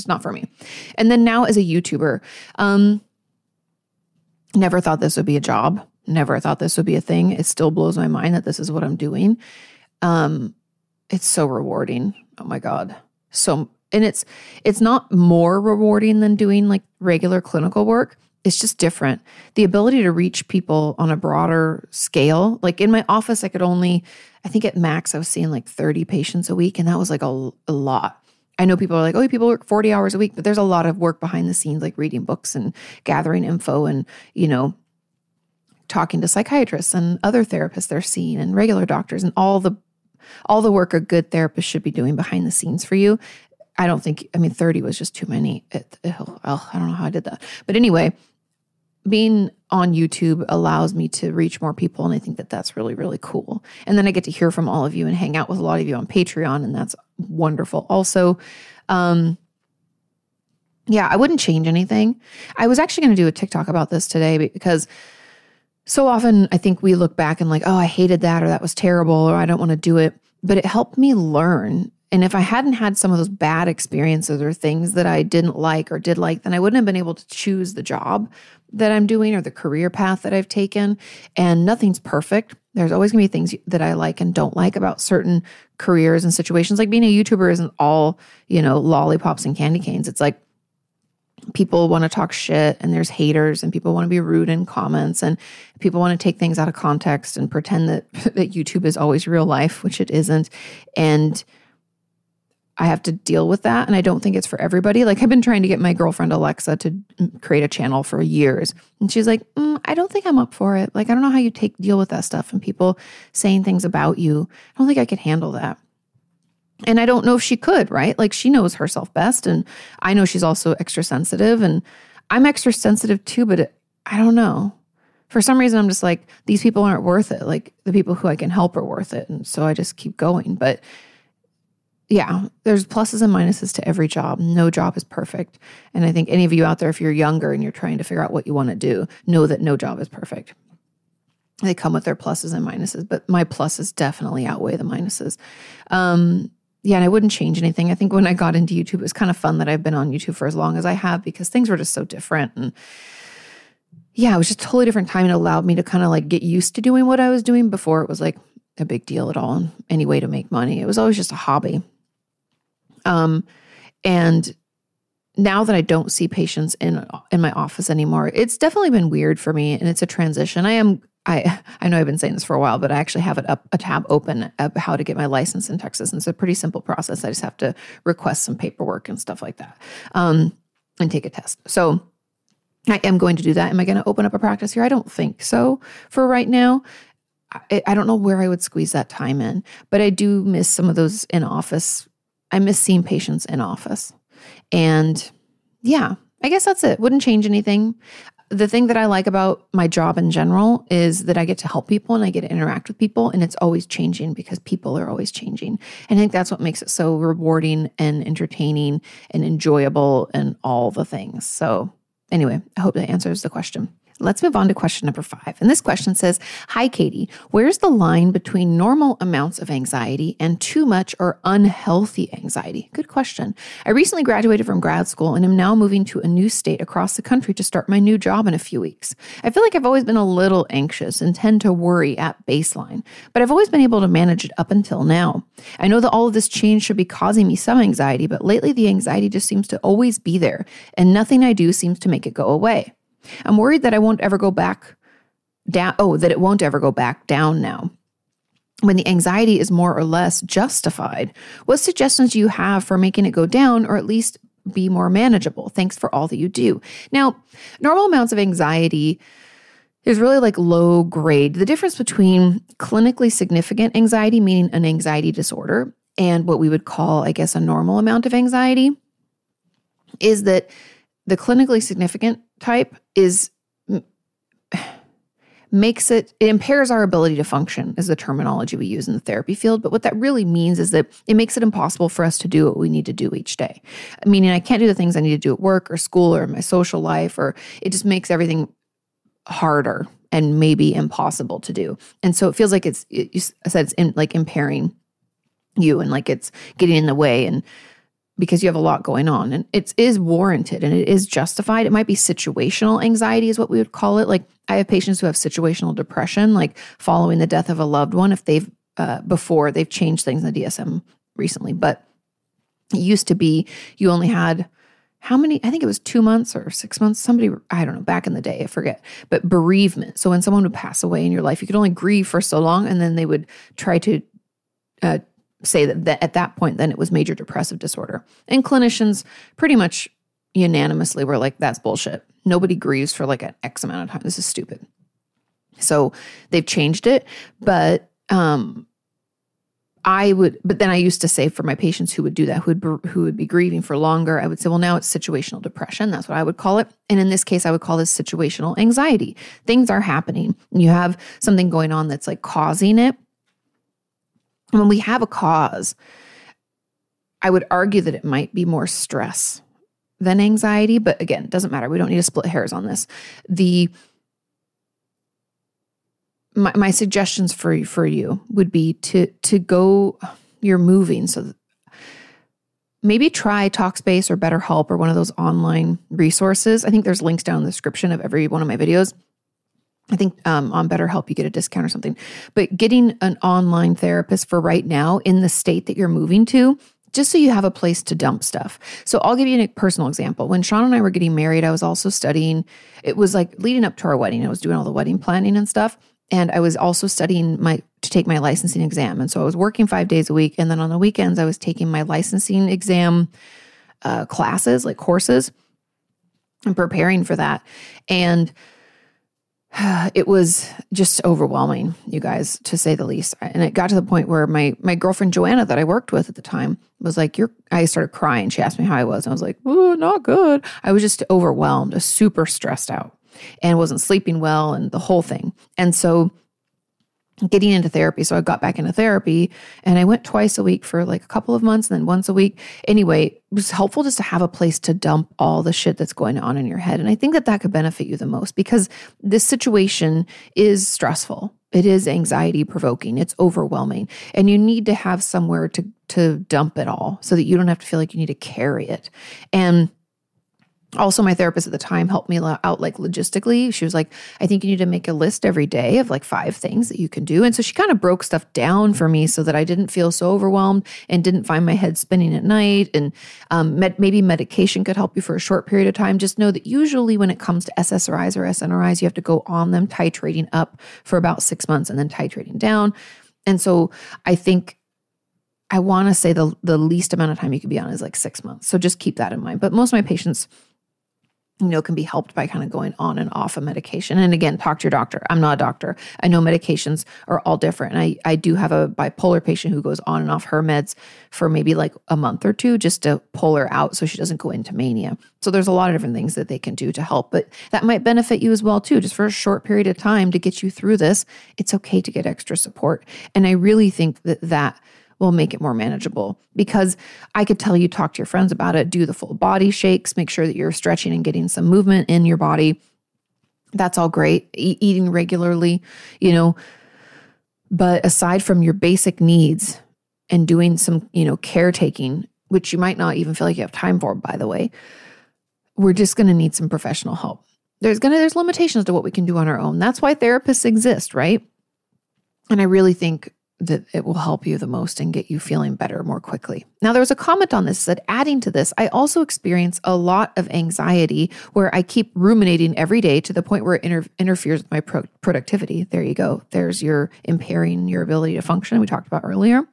not for me. And then now as a YouTuber, um, never thought this would be a job. Never thought this would be a thing. It still blows my mind that this is what I'm doing. Um, it's so rewarding. Oh my God. So, and it's, it's not more rewarding than doing like regular clinical work it's just different. The ability to reach people on a broader scale. Like in my office, I could only, I think at max, I was seeing like 30 patients a week, and that was like a, a lot. I know people are like, oh, people work 40 hours a week, but there's a lot of work behind the scenes, like reading books and gathering info and, you know, talking to psychiatrists and other therapists they're seeing and regular doctors and all the all the work a good therapist should be doing behind the scenes for you. I don't think, I mean, 30 was just too many. It, it, I don't know how I did that. But anyway, being on YouTube allows me to reach more people. And I think that that's really, really cool. And then I get to hear from all of you and hang out with a lot of you on Patreon. And that's wonderful. Also, um, yeah, I wouldn't change anything. I was actually going to do a TikTok about this today because so often I think we look back and like, oh, I hated that or that was terrible or I don't want to do it. But it helped me learn and if I hadn't had some of those bad experiences or things that I didn't like or did like, then I wouldn't have been able to choose the job that I'm doing or the career path that I've taken. And nothing's perfect. There's always going to be things that I like and don't like about certain careers and situations. Like being a YouTuber isn't all, you know, lollipops and candy canes. It's like people want to talk shit and there's haters and people want to be rude in comments and people want to take things out of context and pretend that that YouTube is always real life, which it isn't. And I have to deal with that. And I don't think it's for everybody. Like, I've been trying to get my girlfriend Alexa to create a channel for years. And she's like, mm, I don't think I'm up for it. Like, I don't know how you take deal with that stuff and people saying things about you. I don't think I could handle that. And I don't know if she could, right? Like, she knows herself best. And I know she's also extra sensitive. And I'm extra sensitive too, but I don't know. For some reason, I'm just like, these people aren't worth it. Like, the people who I can help are worth it. And so I just keep going. But yeah, there's pluses and minuses to every job. No job is perfect. And I think any of you out there, if you're younger and you're trying to figure out what you want to do, know that no job is perfect. They come with their pluses and minuses, but my pluses definitely outweigh the minuses. Um, yeah, and I wouldn't change anything. I think when I got into YouTube, it was kind of fun that I've been on YouTube for as long as I have because things were just so different. And yeah, it was just totally different time. It allowed me to kind of like get used to doing what I was doing before it was like a big deal at all any way to make money. It was always just a hobby. Um, and now that I don't see patients in in my office anymore, it's definitely been weird for me, and it's a transition. I am I I know I've been saying this for a while, but I actually have it up a tab open of how to get my license in Texas, and it's a pretty simple process. I just have to request some paperwork and stuff like that, um, and take a test. So I am going to do that. Am I going to open up a practice here? I don't think so for right now. I, I don't know where I would squeeze that time in, but I do miss some of those in office I miss seeing patients in office. And yeah, I guess that's it. Wouldn't change anything. The thing that I like about my job in general is that I get to help people and I get to interact with people, and it's always changing because people are always changing. And I think that's what makes it so rewarding and entertaining and enjoyable and all the things. So, anyway, I hope that answers the question. Let's move on to question number five. And this question says Hi, Kati. Where's the line between normal amounts of anxiety and too much or unhealthy anxiety? Good question. I recently graduated from grad school and am now moving to a new state across the country to start my new job in a few weeks. I feel like I've always been a little anxious and tend to worry at baseline, but I've always been able to manage it up until now. I know that all of this change should be causing me some anxiety, but lately the anxiety just seems to always be there, and nothing I do seems to make it go away. I'm worried that I won't ever go back down. Oh, that it won't ever go back down now. When the anxiety is more or less justified, what suggestions do you have for making it go down or at least be more manageable? Thanks for all that you do. Now, normal amounts of anxiety is really like low grade. The difference between clinically significant anxiety, meaning an anxiety disorder, and what we would call, I guess, a normal amount of anxiety is that the clinically significant type is makes it it impairs our ability to function is the terminology we use in the therapy field. But what that really means is that it makes it impossible for us to do what we need to do each day. Meaning i can't do the things i need to do at work or school or my social life or it just makes everything harder and maybe impossible to do. And so it feels like it's it, you said it's in, like impairing you and like it's getting in the way and because you have a lot going on and it is warranted and it is justified. It might be situational anxiety, is what we would call it. Like I have patients who have situational depression, like following the death of a loved one, if they've uh, before they've changed things in the DSM recently. But it used to be you only had how many? I think it was two months or six months. Somebody, I don't know, back in the day, I forget. But bereavement. So when someone would pass away in your life, you could only grieve for so long and then they would try to uh, say that, that at that point, then it was major depressive disorder. And clinicians pretty much unanimously were like, that's bullshit. Nobody grieves for like an X amount of time. This is stupid. So they've changed it. But um, I would, but then I used to say for my patients who would do that, who would, who would be grieving for longer, I would say, well, now it's situational depression. That's what I would call it. And in this case, I would call this situational anxiety. Things are happening. You have something going on that's like causing it when we have a cause, I would argue that it might be more stress than anxiety, but again, it doesn't matter. We don't need to split hairs on this. The my, my suggestions for you, for you would be to to go you're moving so maybe try Talkspace or BetterHelp or one of those online resources. I think there's links down in the description of every one of my videos I think um, on BetterHelp you get a discount or something. But getting an online therapist for right now in the state that you're moving to, just so you have a place to dump stuff. So I'll give you a personal example. When Sean and I were getting married, I was also studying. It was like leading up to our wedding. I was doing all the wedding planning and stuff, and I was also studying my to take my licensing exam. And so I was working five days a week, and then on the weekends I was taking my licensing exam uh, classes, like courses, and preparing for that. And it was just overwhelming, you guys, to say the least. And it got to the point where my my girlfriend Joanna, that I worked with at the time, was like, "You're." I started crying. She asked me how I was, and I was like, "Oh, not good." I was just overwhelmed, super stressed out, and wasn't sleeping well, and the whole thing. And so getting into therapy. So I got back into therapy and I went twice a week for like a couple of months and then once a week. Anyway, it was helpful just to have a place to dump all the shit that's going on in your head. And I think that that could benefit you the most because this situation is stressful. It is anxiety provoking. It's overwhelming. And you need to have somewhere to to dump it all so that you don't have to feel like you need to carry it. And also my therapist at the time helped me out like logistically. She was like i think you need to make a list every day of like five things that you can do. And so she kind of broke stuff down for me so that i didn't feel so overwhelmed and didn't find my head spinning at night. And um, med- maybe medication could help you for a short period of time. Just know that usually when it comes to ssris or snris you have to go on them titrating up for about six months and then titrating down. And so i think I want to say the the least amount of time you could be on is like six months. So just keep that in mind. But most of my patients you know, can be helped by kind of going on and off a of medication. And again, talk to your doctor. I'm not a doctor. I know medications are all different. And I, I do have a bipolar patient who goes on and off her meds for maybe like a month or two just to pull her out so she doesn't go into mania. So there's a lot of different things that they can do to help, but that might benefit you as well too, just for a short period of time to get you through this. It's okay to get extra support. And I really think that that will make it more manageable because I could tell you talk to your friends about it, do the full body shakes, make sure that you're stretching and getting some movement in your body. That's all great. E- eating regularly, you know, but aside from your basic needs and doing some, you know, caretaking, which you might not even feel like you have time for, by the way, we're just going to need some professional help. There's going to there's limitations to what we can do on our own. That's why therapists exist, right? And I really think that it will help you the most and get you feeling better more quickly. Now, there was a comment on this that adding to this, I also experience a lot of anxiety where I keep ruminating every day to the point where it inter- interferes with my pro- productivity. There you go. There's your impairing your ability to function we talked about earlier.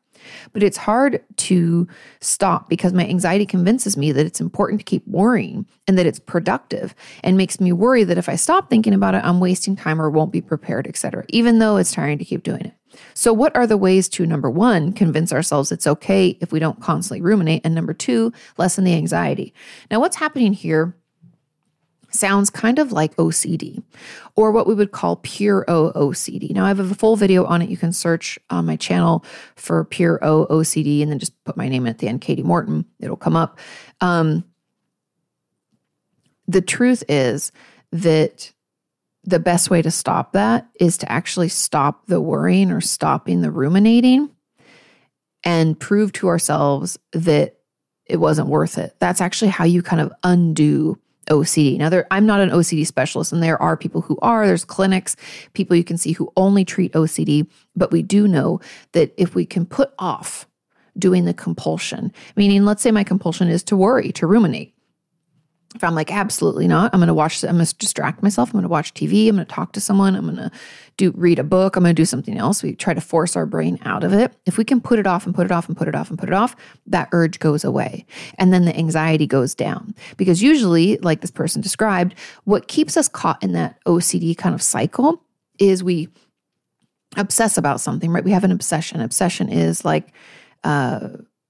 But it's hard to stop because my anxiety convinces me that it's important to keep worrying and that it's productive and makes me worry that if I stop thinking about it, I'm wasting time or won't be prepared, etc. even though it's tiring to keep doing it. So, what are the ways to number one, convince ourselves it's okay if we don't constantly ruminate? And number two, lessen the anxiety. Now, what's happening here sounds kind of like OCD or what we would call pure O OCD. Now, I have a full video on it. You can search on my channel for pure O OCD and then just put my name at the end, Kati Morton. It'll come up. Um, the truth is that the best way to stop that is to actually stop the worrying or stopping the ruminating and prove to ourselves that it wasn't worth it. That's actually how you kind of undo OCD. Now, there, I'm not an OCD specialist, and there are people who are. There's clinics, people you can see who only treat OCD, but we do know that if we can put off doing the compulsion, meaning, let's say my compulsion is to worry, to ruminate. If I'm like, absolutely not, I'm going to watch, I'm going to distract myself. I'm going to watch TV. I'm going to talk to someone. I'm going to do, read a book. I'm going to do something else. We try to force our brain out of it. If we can put it off and put it off and put it off and put it off, that urge goes away. And then the anxiety goes down. Because usually, like this person described, what keeps us caught in that OCD kind of cycle is we obsess about something, right? We have an obsession. Obsession is like, uh,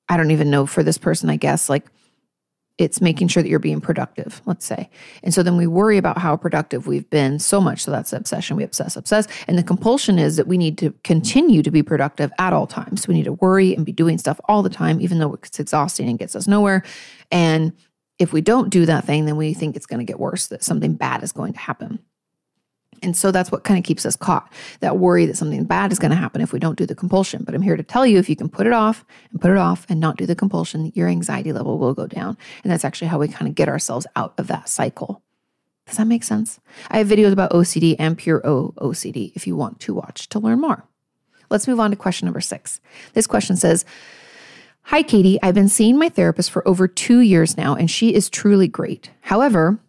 I don't even know for this person, I guess, like, it's making sure that you're being productive, let's say. And so then we worry about how productive we've been so much. So that's obsession. We obsess, obsess. And the compulsion is that we need to continue to be productive at all times. We need to worry and be doing stuff all the time, even though it's exhausting and gets us nowhere. And if we don't do that thing, then we think it's going to get worse, that something bad is going to happen. And so that's what kind of keeps us caught that worry that something bad is going to happen if we don't do the compulsion. But I'm here to tell you if you can put it off and put it off and not do the compulsion, your anxiety level will go down. And that's actually how we kind of get ourselves out of that cycle. Does that make sense? I have videos about OCD and pure O OCD if you want to watch to learn more. Let's move on to question number six. This question says, Hi, Kati. I've been seeing my therapist for over two years now, and she is truly great. However,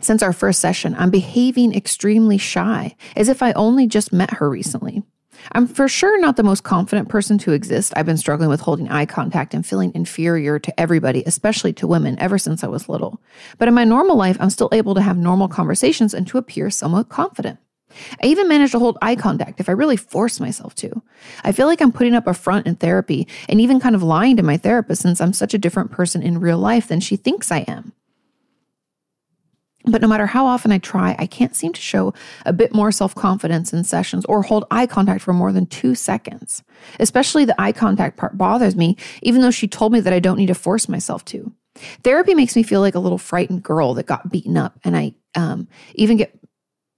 since our first session, I'm behaving extremely shy, as if I only just met her recently. I'm for sure not the most confident person to exist. I've been struggling with holding eye contact and feeling inferior to everybody, especially to women, ever since I was little. But in my normal life, I'm still able to have normal conversations and to appear somewhat confident. I even manage to hold eye contact if I really force myself to. I feel like I'm putting up a front in therapy and even kind of lying to my therapist since I'm such a different person in real life than she thinks I am. But no matter how often I try, I can't seem to show a bit more self confidence in sessions or hold eye contact for more than two seconds. Especially the eye contact part bothers me, even though she told me that I don't need to force myself to. Therapy makes me feel like a little frightened girl that got beaten up, and I um, even get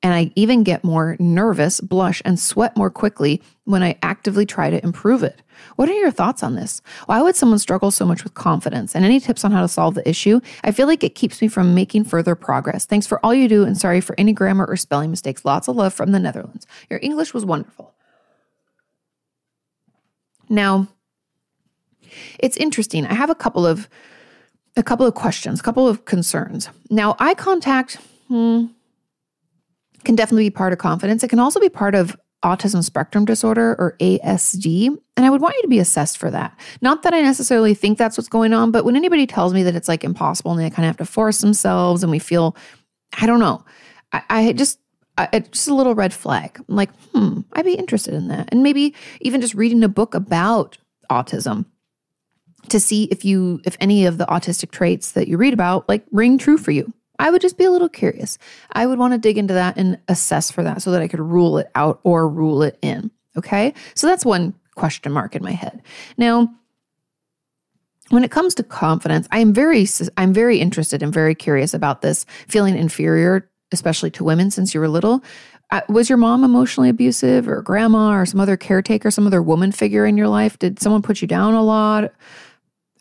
and I even get more nervous, blush, and sweat more quickly when I actively try to improve it. What are your thoughts on this? Why would someone struggle so much with confidence? And any tips on how to solve the issue? I feel like it keeps me from making further progress. Thanks for all you do, and sorry for any grammar or spelling mistakes. Lots of love from the Netherlands. Your English was wonderful. Now, it's interesting. I have a couple of a couple of questions, a couple of concerns. Now, eye contact. Hmm, can definitely be part of confidence. It can also be part of autism spectrum disorder or ASD. And I would want you to be assessed for that. Not that I necessarily think that's what's going on, but when anybody tells me that it's like impossible and they kind of have to force themselves and we feel, I don't know, I, I just, it's just a little red flag. I'm like, hmm, I'd be interested in that. And maybe even just reading a book about autism to see if you, if any of the autistic traits that you read about like ring true for you. I would just be a little curious. I would want to dig into that and assess for that so that I could rule it out or rule it in. Okay. So that's one question mark in my head. Now, when it comes to confidence, I am very I'm very interested and very curious about this feeling inferior especially to women since you were little. Uh, was your mom emotionally abusive or grandma or some other caretaker, some other woman figure in your life? Did someone put you down a lot?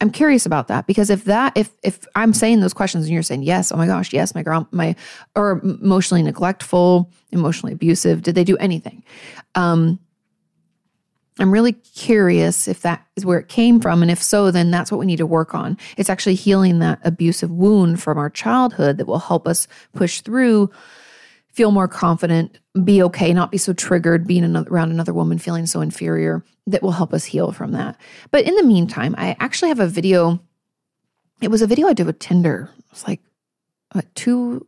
I'm curious about that because if that if if I'm saying those questions and you're saying yes, oh my gosh, yes, my grandma, my or emotionally neglectful, emotionally abusive, did they do anything? Um, I'm really curious if that is where it came from. And if so, then that's what we need to work on. It's actually healing that abusive wound from our childhood that will help us push through, feel more confident, be okay, not be so triggered being another, around another woman feeling so inferior. That will help us heal from that. But in the meantime, I actually have a video. It was a video I did with Tinder. It was like two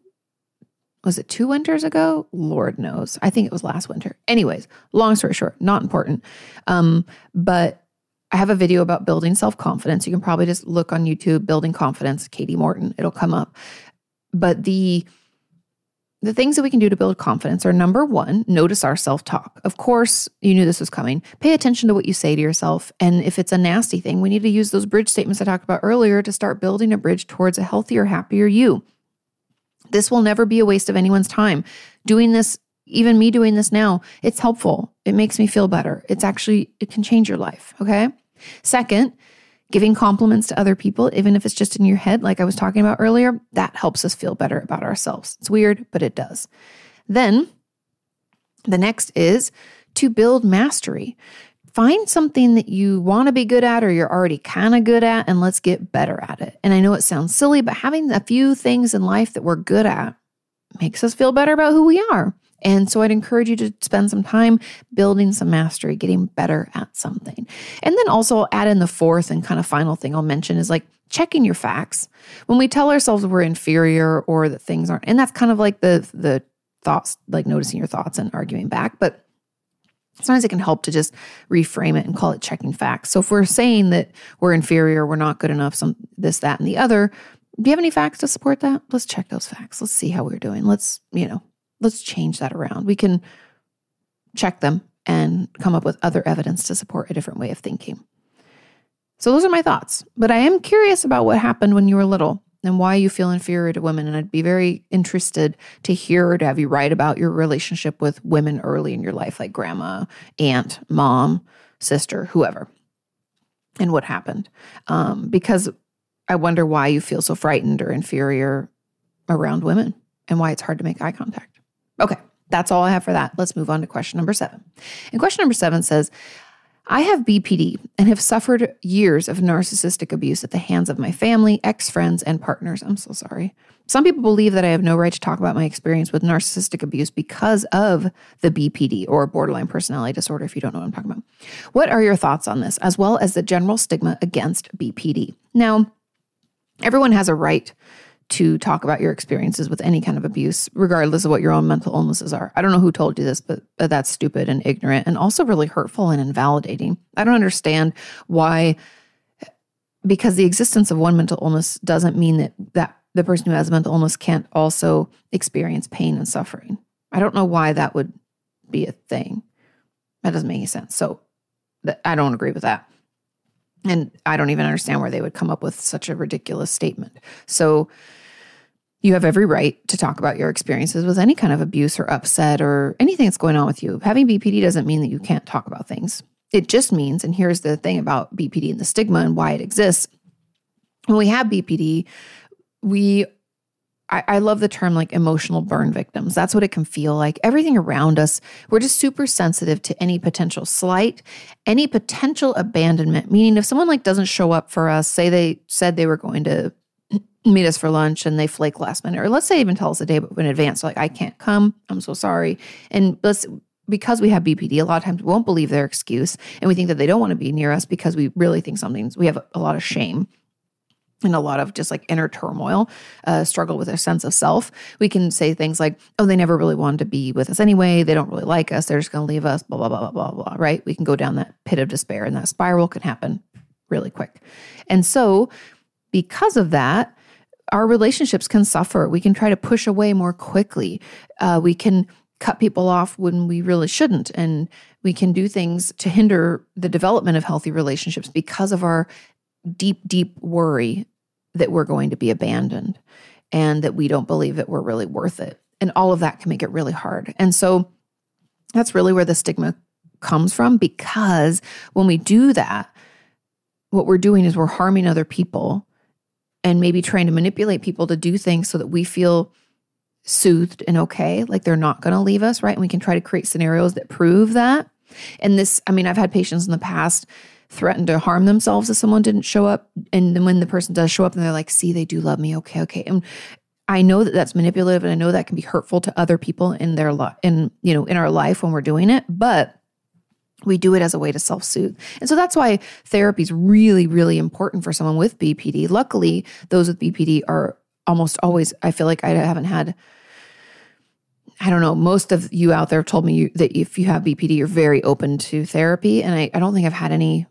was it two winters ago? Lord knows. I think it was last winter. Anyways, long story short, not important. Um, but I have a video about building self confidence. You can probably just look on YouTube, building confidence, Kati Morton. It'll come up. But the the things that we can do to build confidence are number one, notice our self talk. Of course, you knew this was coming. Pay attention to what you say to yourself. And if it's a nasty thing, we need to use those bridge statements I talked about earlier to start building a bridge towards a healthier, happier you. This will never be a waste of anyone's time. Doing this, even me doing this now, it's helpful. It makes me feel better. It's actually, it can change your life. Okay. Second, giving compliments to other people, even if it's just in your head, like I was talking about earlier, that helps us feel better about ourselves. It's weird, but it does. Then the next is to build mastery find something that you want to be good at or you're already kind of good at and let's get better at it. And I know it sounds silly, but having a few things in life that we're good at makes us feel better about who we are. And so I'd encourage you to spend some time building some mastery, getting better at something. And then also add in the fourth and kind of final thing I'll mention is like checking your facts. When we tell ourselves we're inferior or that things aren't, and that's kind of like the the thoughts, like noticing your thoughts and arguing back. But sometimes it can help to just reframe it and call it checking facts. So if we're saying that we're inferior, we're not good enough, some this, that, and the other, do you have any facts to support that? Let's check those facts. Let's see how we're doing. Let's, you know, let's change that around. We can check them and come up with other evidence to support a different way of thinking. So those are my thoughts. But I am curious about what happened when you were little and why you feel inferior to women. And I'd be very interested to hear or to have you write about your relationship with women early in your life, like grandma, aunt, mom, sister, whoever, and what happened. Um, because I wonder why you feel so frightened or inferior around women and why it's hard to make eye contact. Okay, that's all I have for that. Let's move on to question number seven. And question number seven says, I have BPD and have suffered years of narcissistic abuse at the hands of my family, ex friends, and partners. I'm so sorry. Some people believe that I have no right to talk about my experience with narcissistic abuse because of the BPD or borderline personality disorder, if you don't know what I'm talking about. What are your thoughts on this, as well as the general stigma against BPD? Now, everyone has a right to talk about your experiences with any kind of abuse, regardless of what your own mental illnesses are. I don't know who told you this, but, but that's stupid and ignorant and also really hurtful and invalidating. I don't understand why, because the existence of one mental illness doesn't mean that, that the person who has a mental illness can't also experience pain and suffering. I don't know why that would be a thing. That doesn't make any sense. So I don't agree with that. And I don't even understand where they would come up with such a ridiculous statement. So, you have every right to talk about your experiences with any kind of abuse or upset or anything that's going on with you. Having BPD doesn't mean that you can't talk about things. It just means, and here's the thing about BPD and the stigma and why it exists. When we have BPD, we I, I, love the term like emotional burn victims. That's what it can feel like. Everything around us, we're just super sensitive to any potential slight, any potential abandonment. Meaning, if someone like doesn't show up for us, say they said they were going to meet us for lunch and they flake last minute, or let's say even tell us a day in advance, like, I can't come, I'm so sorry. And let's, because we have BPD, a lot of times we won't believe their excuse and we think that they don't want to be near us because we really think something's, we have a lot of shame and a lot of just like inner turmoil, uh, struggle with their sense of self. We can say things like, oh, they never really wanted to be with us anyway. They don't really like us. They're just going to leave us, blah, blah, blah, blah, blah, blah, right? We can go down that pit of despair and that spiral can happen really quick. And so, because of that, our relationships can suffer. We can try to push away more quickly. Uh, we can cut people off when we really shouldn't. And we can do things to hinder the development of healthy relationships because of our deep, deep worry that we're going to be abandoned and that we don't believe that we're really worth it. And all of that can make it really hard. And so that's really where the stigma comes from because when we do that, what we're doing is we're harming other people and maybe trying to manipulate people to do things so that we feel soothed and okay, like they're not going to leave us, right? And we can try to create scenarios that prove that. And this, I mean, I've had patients in the past threaten to harm themselves if someone didn't show up. And then when the person does show up and they're like, see, they do love me. Okay, okay. And I know that that's manipulative and I know that can be hurtful to other people in their life, in, you know, in our life when we're doing it. But we do it as a way to self soothe. And so that's why therapy is really, really important for someone with BPD. Luckily, those with BPD are almost always, I feel like I haven't had, I don't know, most of you out there have told me you, that if you have BPD, you're very open to therapy. And I, I don't think I've had any,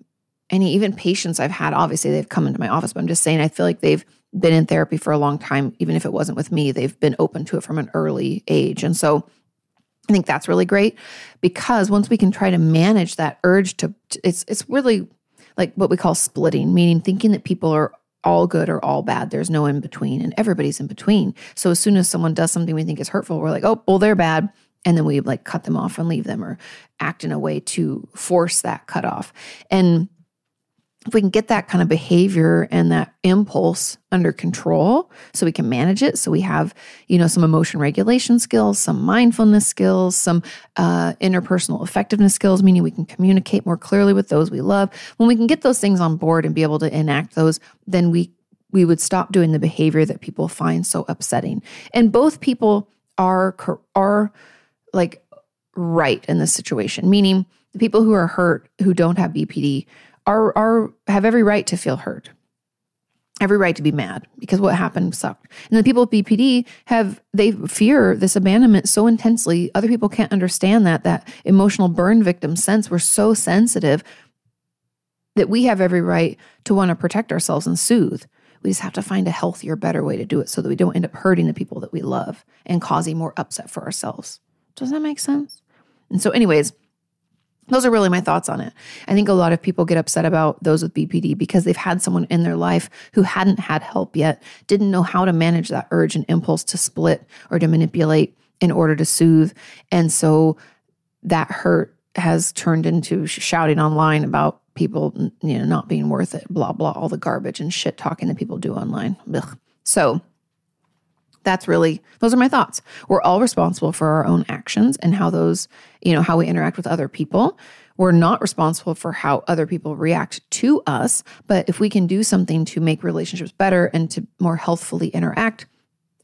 any, even patients I've had, obviously they've come into my office, but I'm just saying, I feel like they've been in therapy for a long time. Even if it wasn't with me, they've been open to it from an early age. And so, I think that's really great because once we can try to manage that urge to it's it's really like what we call splitting, meaning thinking that people are all good or all bad. There's no in between and everybody's in between. So as soon as someone does something we think is hurtful, we're like, "Oh, well they're bad." And then we like cut them off and leave them or act in a way to force that cut off. And if we can get that kind of behavior and that impulse under control so we can manage it so we have you know some emotion regulation skills some mindfulness skills some uh, interpersonal effectiveness skills meaning we can communicate more clearly with those we love. When we can get those things on board and be able to enact those then we we would stop doing the behavior that people find so upsetting. And both people are are like right in this situation meaning the people who are hurt who don't have bpd are are have every right to feel hurt. Every right to be mad because what happened sucked. And the people with bpd have they fear this abandonment so intensely. Other people can't understand that that emotional burn victim sense. We're so sensitive that we have every right to want to protect ourselves and soothe. We just have to find a healthier better way to do it so that we don't end up hurting the people that we love and causing more upset for ourselves. Does that make sense? And so anyways those are really my thoughts on it. I think a lot of people get upset about those with BPD because they've had someone in their life who hadn't had help yet, didn't know how to manage that urge and impulse to split or to manipulate in order to soothe. And so that hurt has turned into shouting online about people you know not being worth it blah blah all the garbage and shit talking that people do online so that's really those are my thoughts. We're all responsible for our own actions and how those you know how we interact with other people. We're not responsible for how other people react to us but if we can do something to make relationships better and to more healthfully interact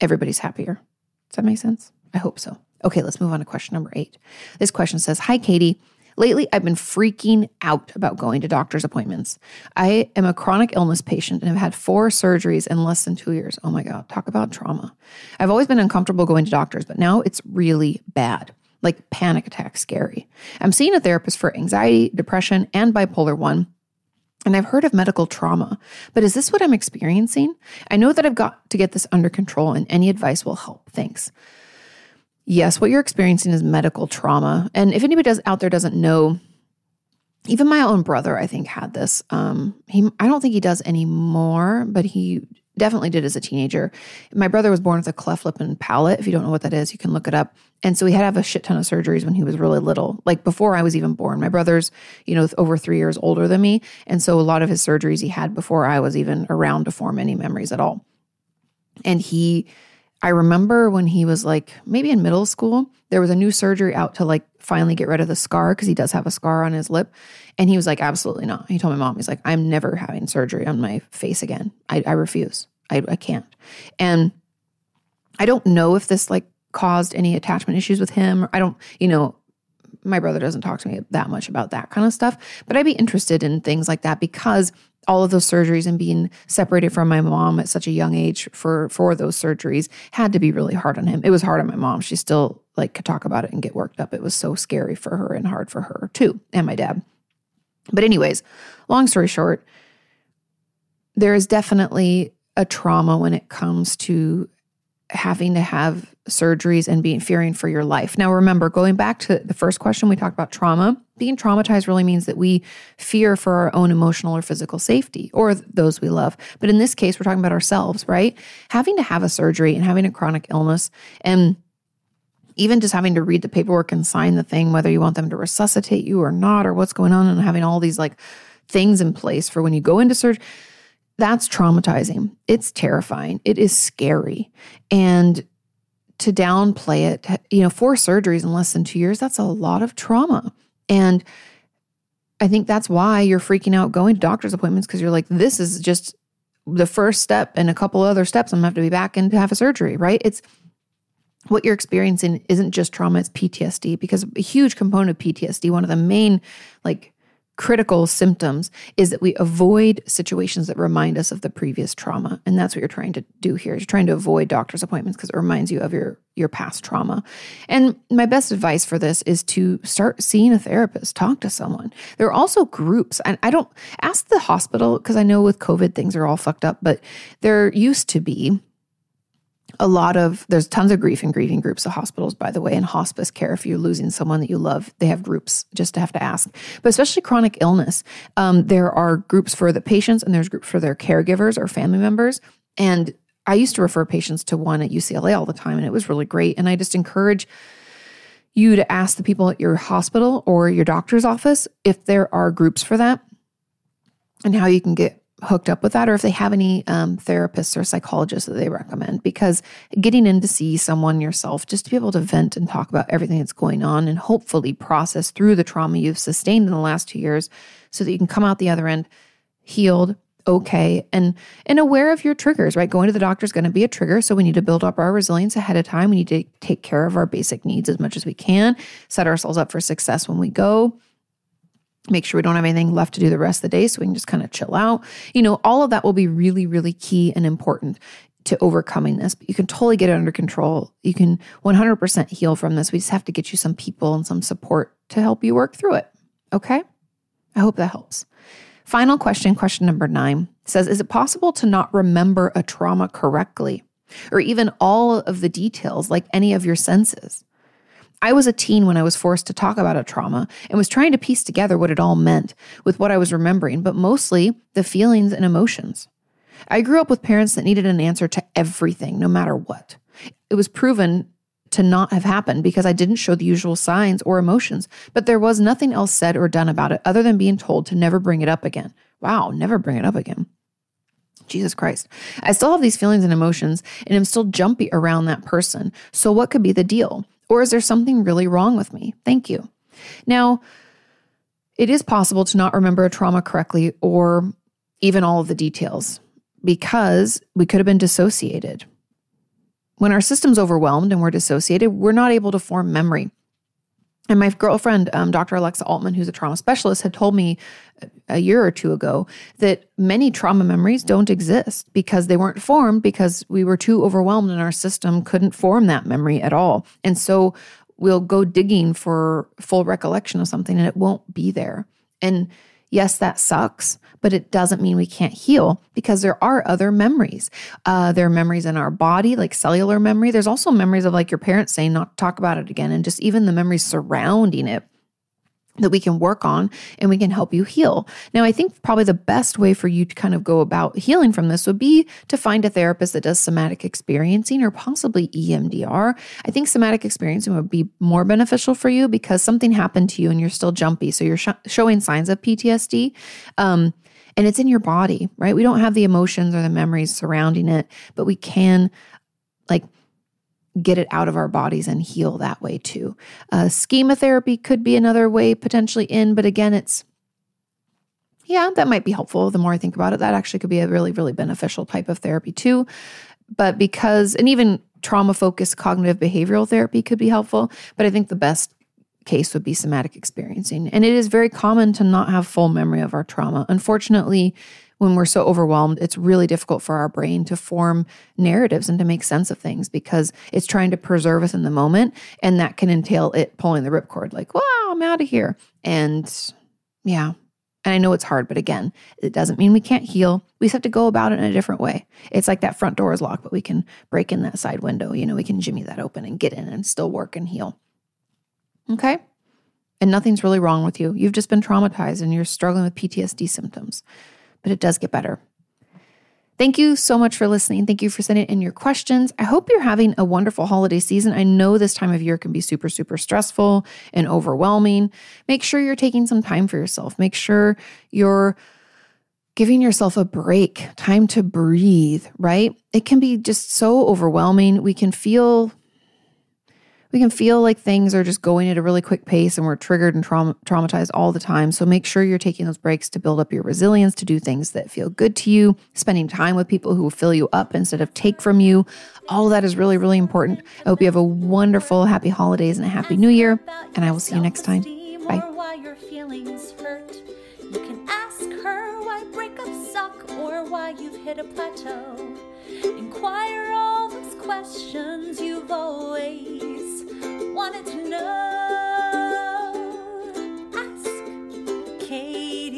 everybody's happier. Does that make sense? I hope so. Okay let's move on to question number eight. This question says hi kati Lately, I've been freaking out about going to doctor's appointments. I am a chronic illness patient and have had four surgeries in less than two years. Oh my God, talk about trauma. I've always been uncomfortable going to doctors, but now it's really bad like panic attack scary. I'm seeing a therapist for anxiety, depression, and bipolar 1. And I've heard of medical trauma, but is this what I'm experiencing? I know that I've got to get this under control, and any advice will help. Thanks. Yes, what you're experiencing is medical trauma. And if anybody does out there doesn't know, even my own brother, I think, had this. Um, he I don't think he does anymore, but he definitely did as a teenager. My brother was born with a cleft lip and palate. If you don't know what that is, you can look it up. And so he had to have a shit ton of surgeries when he was really little, like before I was even born. My brother's, you know, over three years older than me. And so a lot of his surgeries he had before I was even around to form any memories at all. And he I remember when he was like maybe in middle school, there was a new surgery out to like finally get rid of the scar because he does have a scar on his lip. And he was like, absolutely not. He told my mom, he's like, I'm never having surgery on my face again. I, I refuse. I, I can't. And I don't know if this like caused any attachment issues with him. I don't, you know, my brother doesn't talk to me that much about that kind of stuff, but I'd be interested in things like that because all of those surgeries and being separated from my mom at such a young age for for those surgeries had to be really hard on him. It was hard on my mom. She still like could talk about it and get worked up. It was so scary for her and hard for her too, and my dad. But anyways, long story short, there is definitely a trauma when it comes to having to have surgeries and being fearing for your life. Now, remember, going back to the first question, we talked about trauma. Being traumatized really means that we fear for our own emotional or physical safety or those we love. But in this case, we're talking about ourselves, right? Having to have a surgery and having a chronic illness and even just having to read the paperwork and sign the thing, whether you want them to resuscitate you or not, or what's going on, and having all these like things in place for when you go into surgery, that's traumatizing. It's terrifying. It is scary. And to downplay it, you know, four surgeries in less than two years, that's a lot of trauma. And I think that's why you're freaking out going to doctor's appointments because you're like, this is just the first step and a couple other steps. I'm gonna have to be back and have a surgery, right? It's what you're experiencing isn't just trauma, it's PTSD because a huge component of PTSD, one of the main like critical symptoms is that we avoid situations that remind us of the previous trauma. And that's what you're trying to do here you're trying to avoid doctor's appointments because it reminds you of your your past trauma. And my best advice for this is to start seeing a therapist talk to someone. There are also groups and i don't ask the hospital because i know with covid things are all fucked up but there used to be a lot of there's tons of grief and grieving groups of hospitals by the way and hospice care. If you're losing someone that you love they have groups just to have to ask. But especially chronic illness um, there are groups for the patients and there's groups for their caregivers or family members. And i used to refer patients to one at ucla all the time and it was really great. And i just encourage you to ask the people at your hospital or your doctor's office if there are groups for that and how you can get hooked up with that or if they have any um, therapists or psychologists that they recommend. Because getting in to see someone yourself just to be able to vent and talk about everything that's going on and hopefully process through the trauma you've sustained in the last two years so that you can come out the other end healed okay and and aware of your triggers right? Going to the doctor is going to be a trigger so we need to build up our resilience ahead of time. We need to take care of our basic needs as much as we can set ourselves up for success when we go make sure we don't have anything left to do the rest of the day so we can just kind of chill out. You know, all of that will be really, really key and important to overcoming this, but you can totally get it under control. You can 100% heal from this. We just have to get you some people and some support to help you work through it. Okay? I hope that helps. Final question, question number nine says Is it possible to not remember a trauma correctly or even all of the details like any of your senses? I was a teen when I was forced to talk about a trauma and was trying to piece together what it all meant with what I was remembering, but mostly the feelings and emotions. I grew up with parents that needed an answer to everything, no matter what. It was proven to not have happened because I didn't show the usual signs or emotions, but there was nothing else said or done about it other than being told to never bring it up again. Wow, never bring it up again. Jesus Christ. I still have these feelings and emotions, and I'm still jumpy around that person. So, what could be the deal? Or is there something really wrong with me? Thank you. Now, it is possible to not remember a trauma correctly or even all of the details because we could have been dissociated. When our system's overwhelmed and we're dissociated, we're not able to form memory. And my girlfriend, um, Dr. Alexa Altman, who's a trauma specialist, had told me a year or two ago that many trauma memories don't exist because they weren't formed because we were too overwhelmed and our system couldn't form that memory at all. And so we'll go digging for full recollection of something and it won't be there. And yes, that sucks, but it doesn't mean we can't heal because there are other memories. Uh, there are memories in our body, like cellular memory. There's also memories of like your parents saying not to talk about it again, and just even the memories surrounding it that we can work on and we can help you heal. Now, I think probably the best way for you to kind of go about healing from this would be to find a therapist that does somatic experiencing or possibly EMDR. I think somatic experiencing would be more beneficial for you because something happened to you and you're still jumpy. So you're sh- showing signs of PTSD. Um, and it's in your body, right? We don't have the emotions or the memories surrounding it, but we can like get it out of our bodies and heal that way too. Uh, schema therapy could be another way potentially in, but again, it's yeah, that might be helpful. The more I think about it, that actually could be a really, really beneficial type of therapy too. But because, and even trauma focused cognitive behavioral therapy could be helpful, but I think the best case would be somatic experiencing. And it is very common to not have full memory of our trauma. Unfortunately, when we're so overwhelmed, it's really difficult for our brain to form narratives and to make sense of things because it's trying to preserve us in the moment. And that can entail it pulling the ripcord, like, wow, I'm out of here. And yeah. And I know it's hard, but again, it doesn't mean we can't heal. We just have to go about it in a different way. It's like that front door is locked, but we can break in that side window. You know, we can jimmy that open and get in and still work and heal. Okay? And nothing's really wrong with you. You've just been traumatized and you're struggling with PTSD symptoms but it does get better. Thank you so much for listening. Thank you for sending in your questions. I hope you're having a wonderful holiday season. I know this time of year can be super, super stressful and overwhelming. Make sure you're taking some time for yourself. Make sure you're giving yourself a break, time to breathe, right? It can be just so overwhelming. We can feel we can feel like things are just going at a really quick pace and we're triggered and traum- traumatized all the time. So make sure you're taking those breaks to build up your resilience, to do things that feel good to you, spending time with people who fill you up instead of take from you. All that is really, really important. I hope you have a wonderful, happy holidays and a happy new year. And I will see you next time. Bye. You can ask her why breakups suck or why you've hit a plateau. Inquire questions you've always wanted to know. Ask Kati.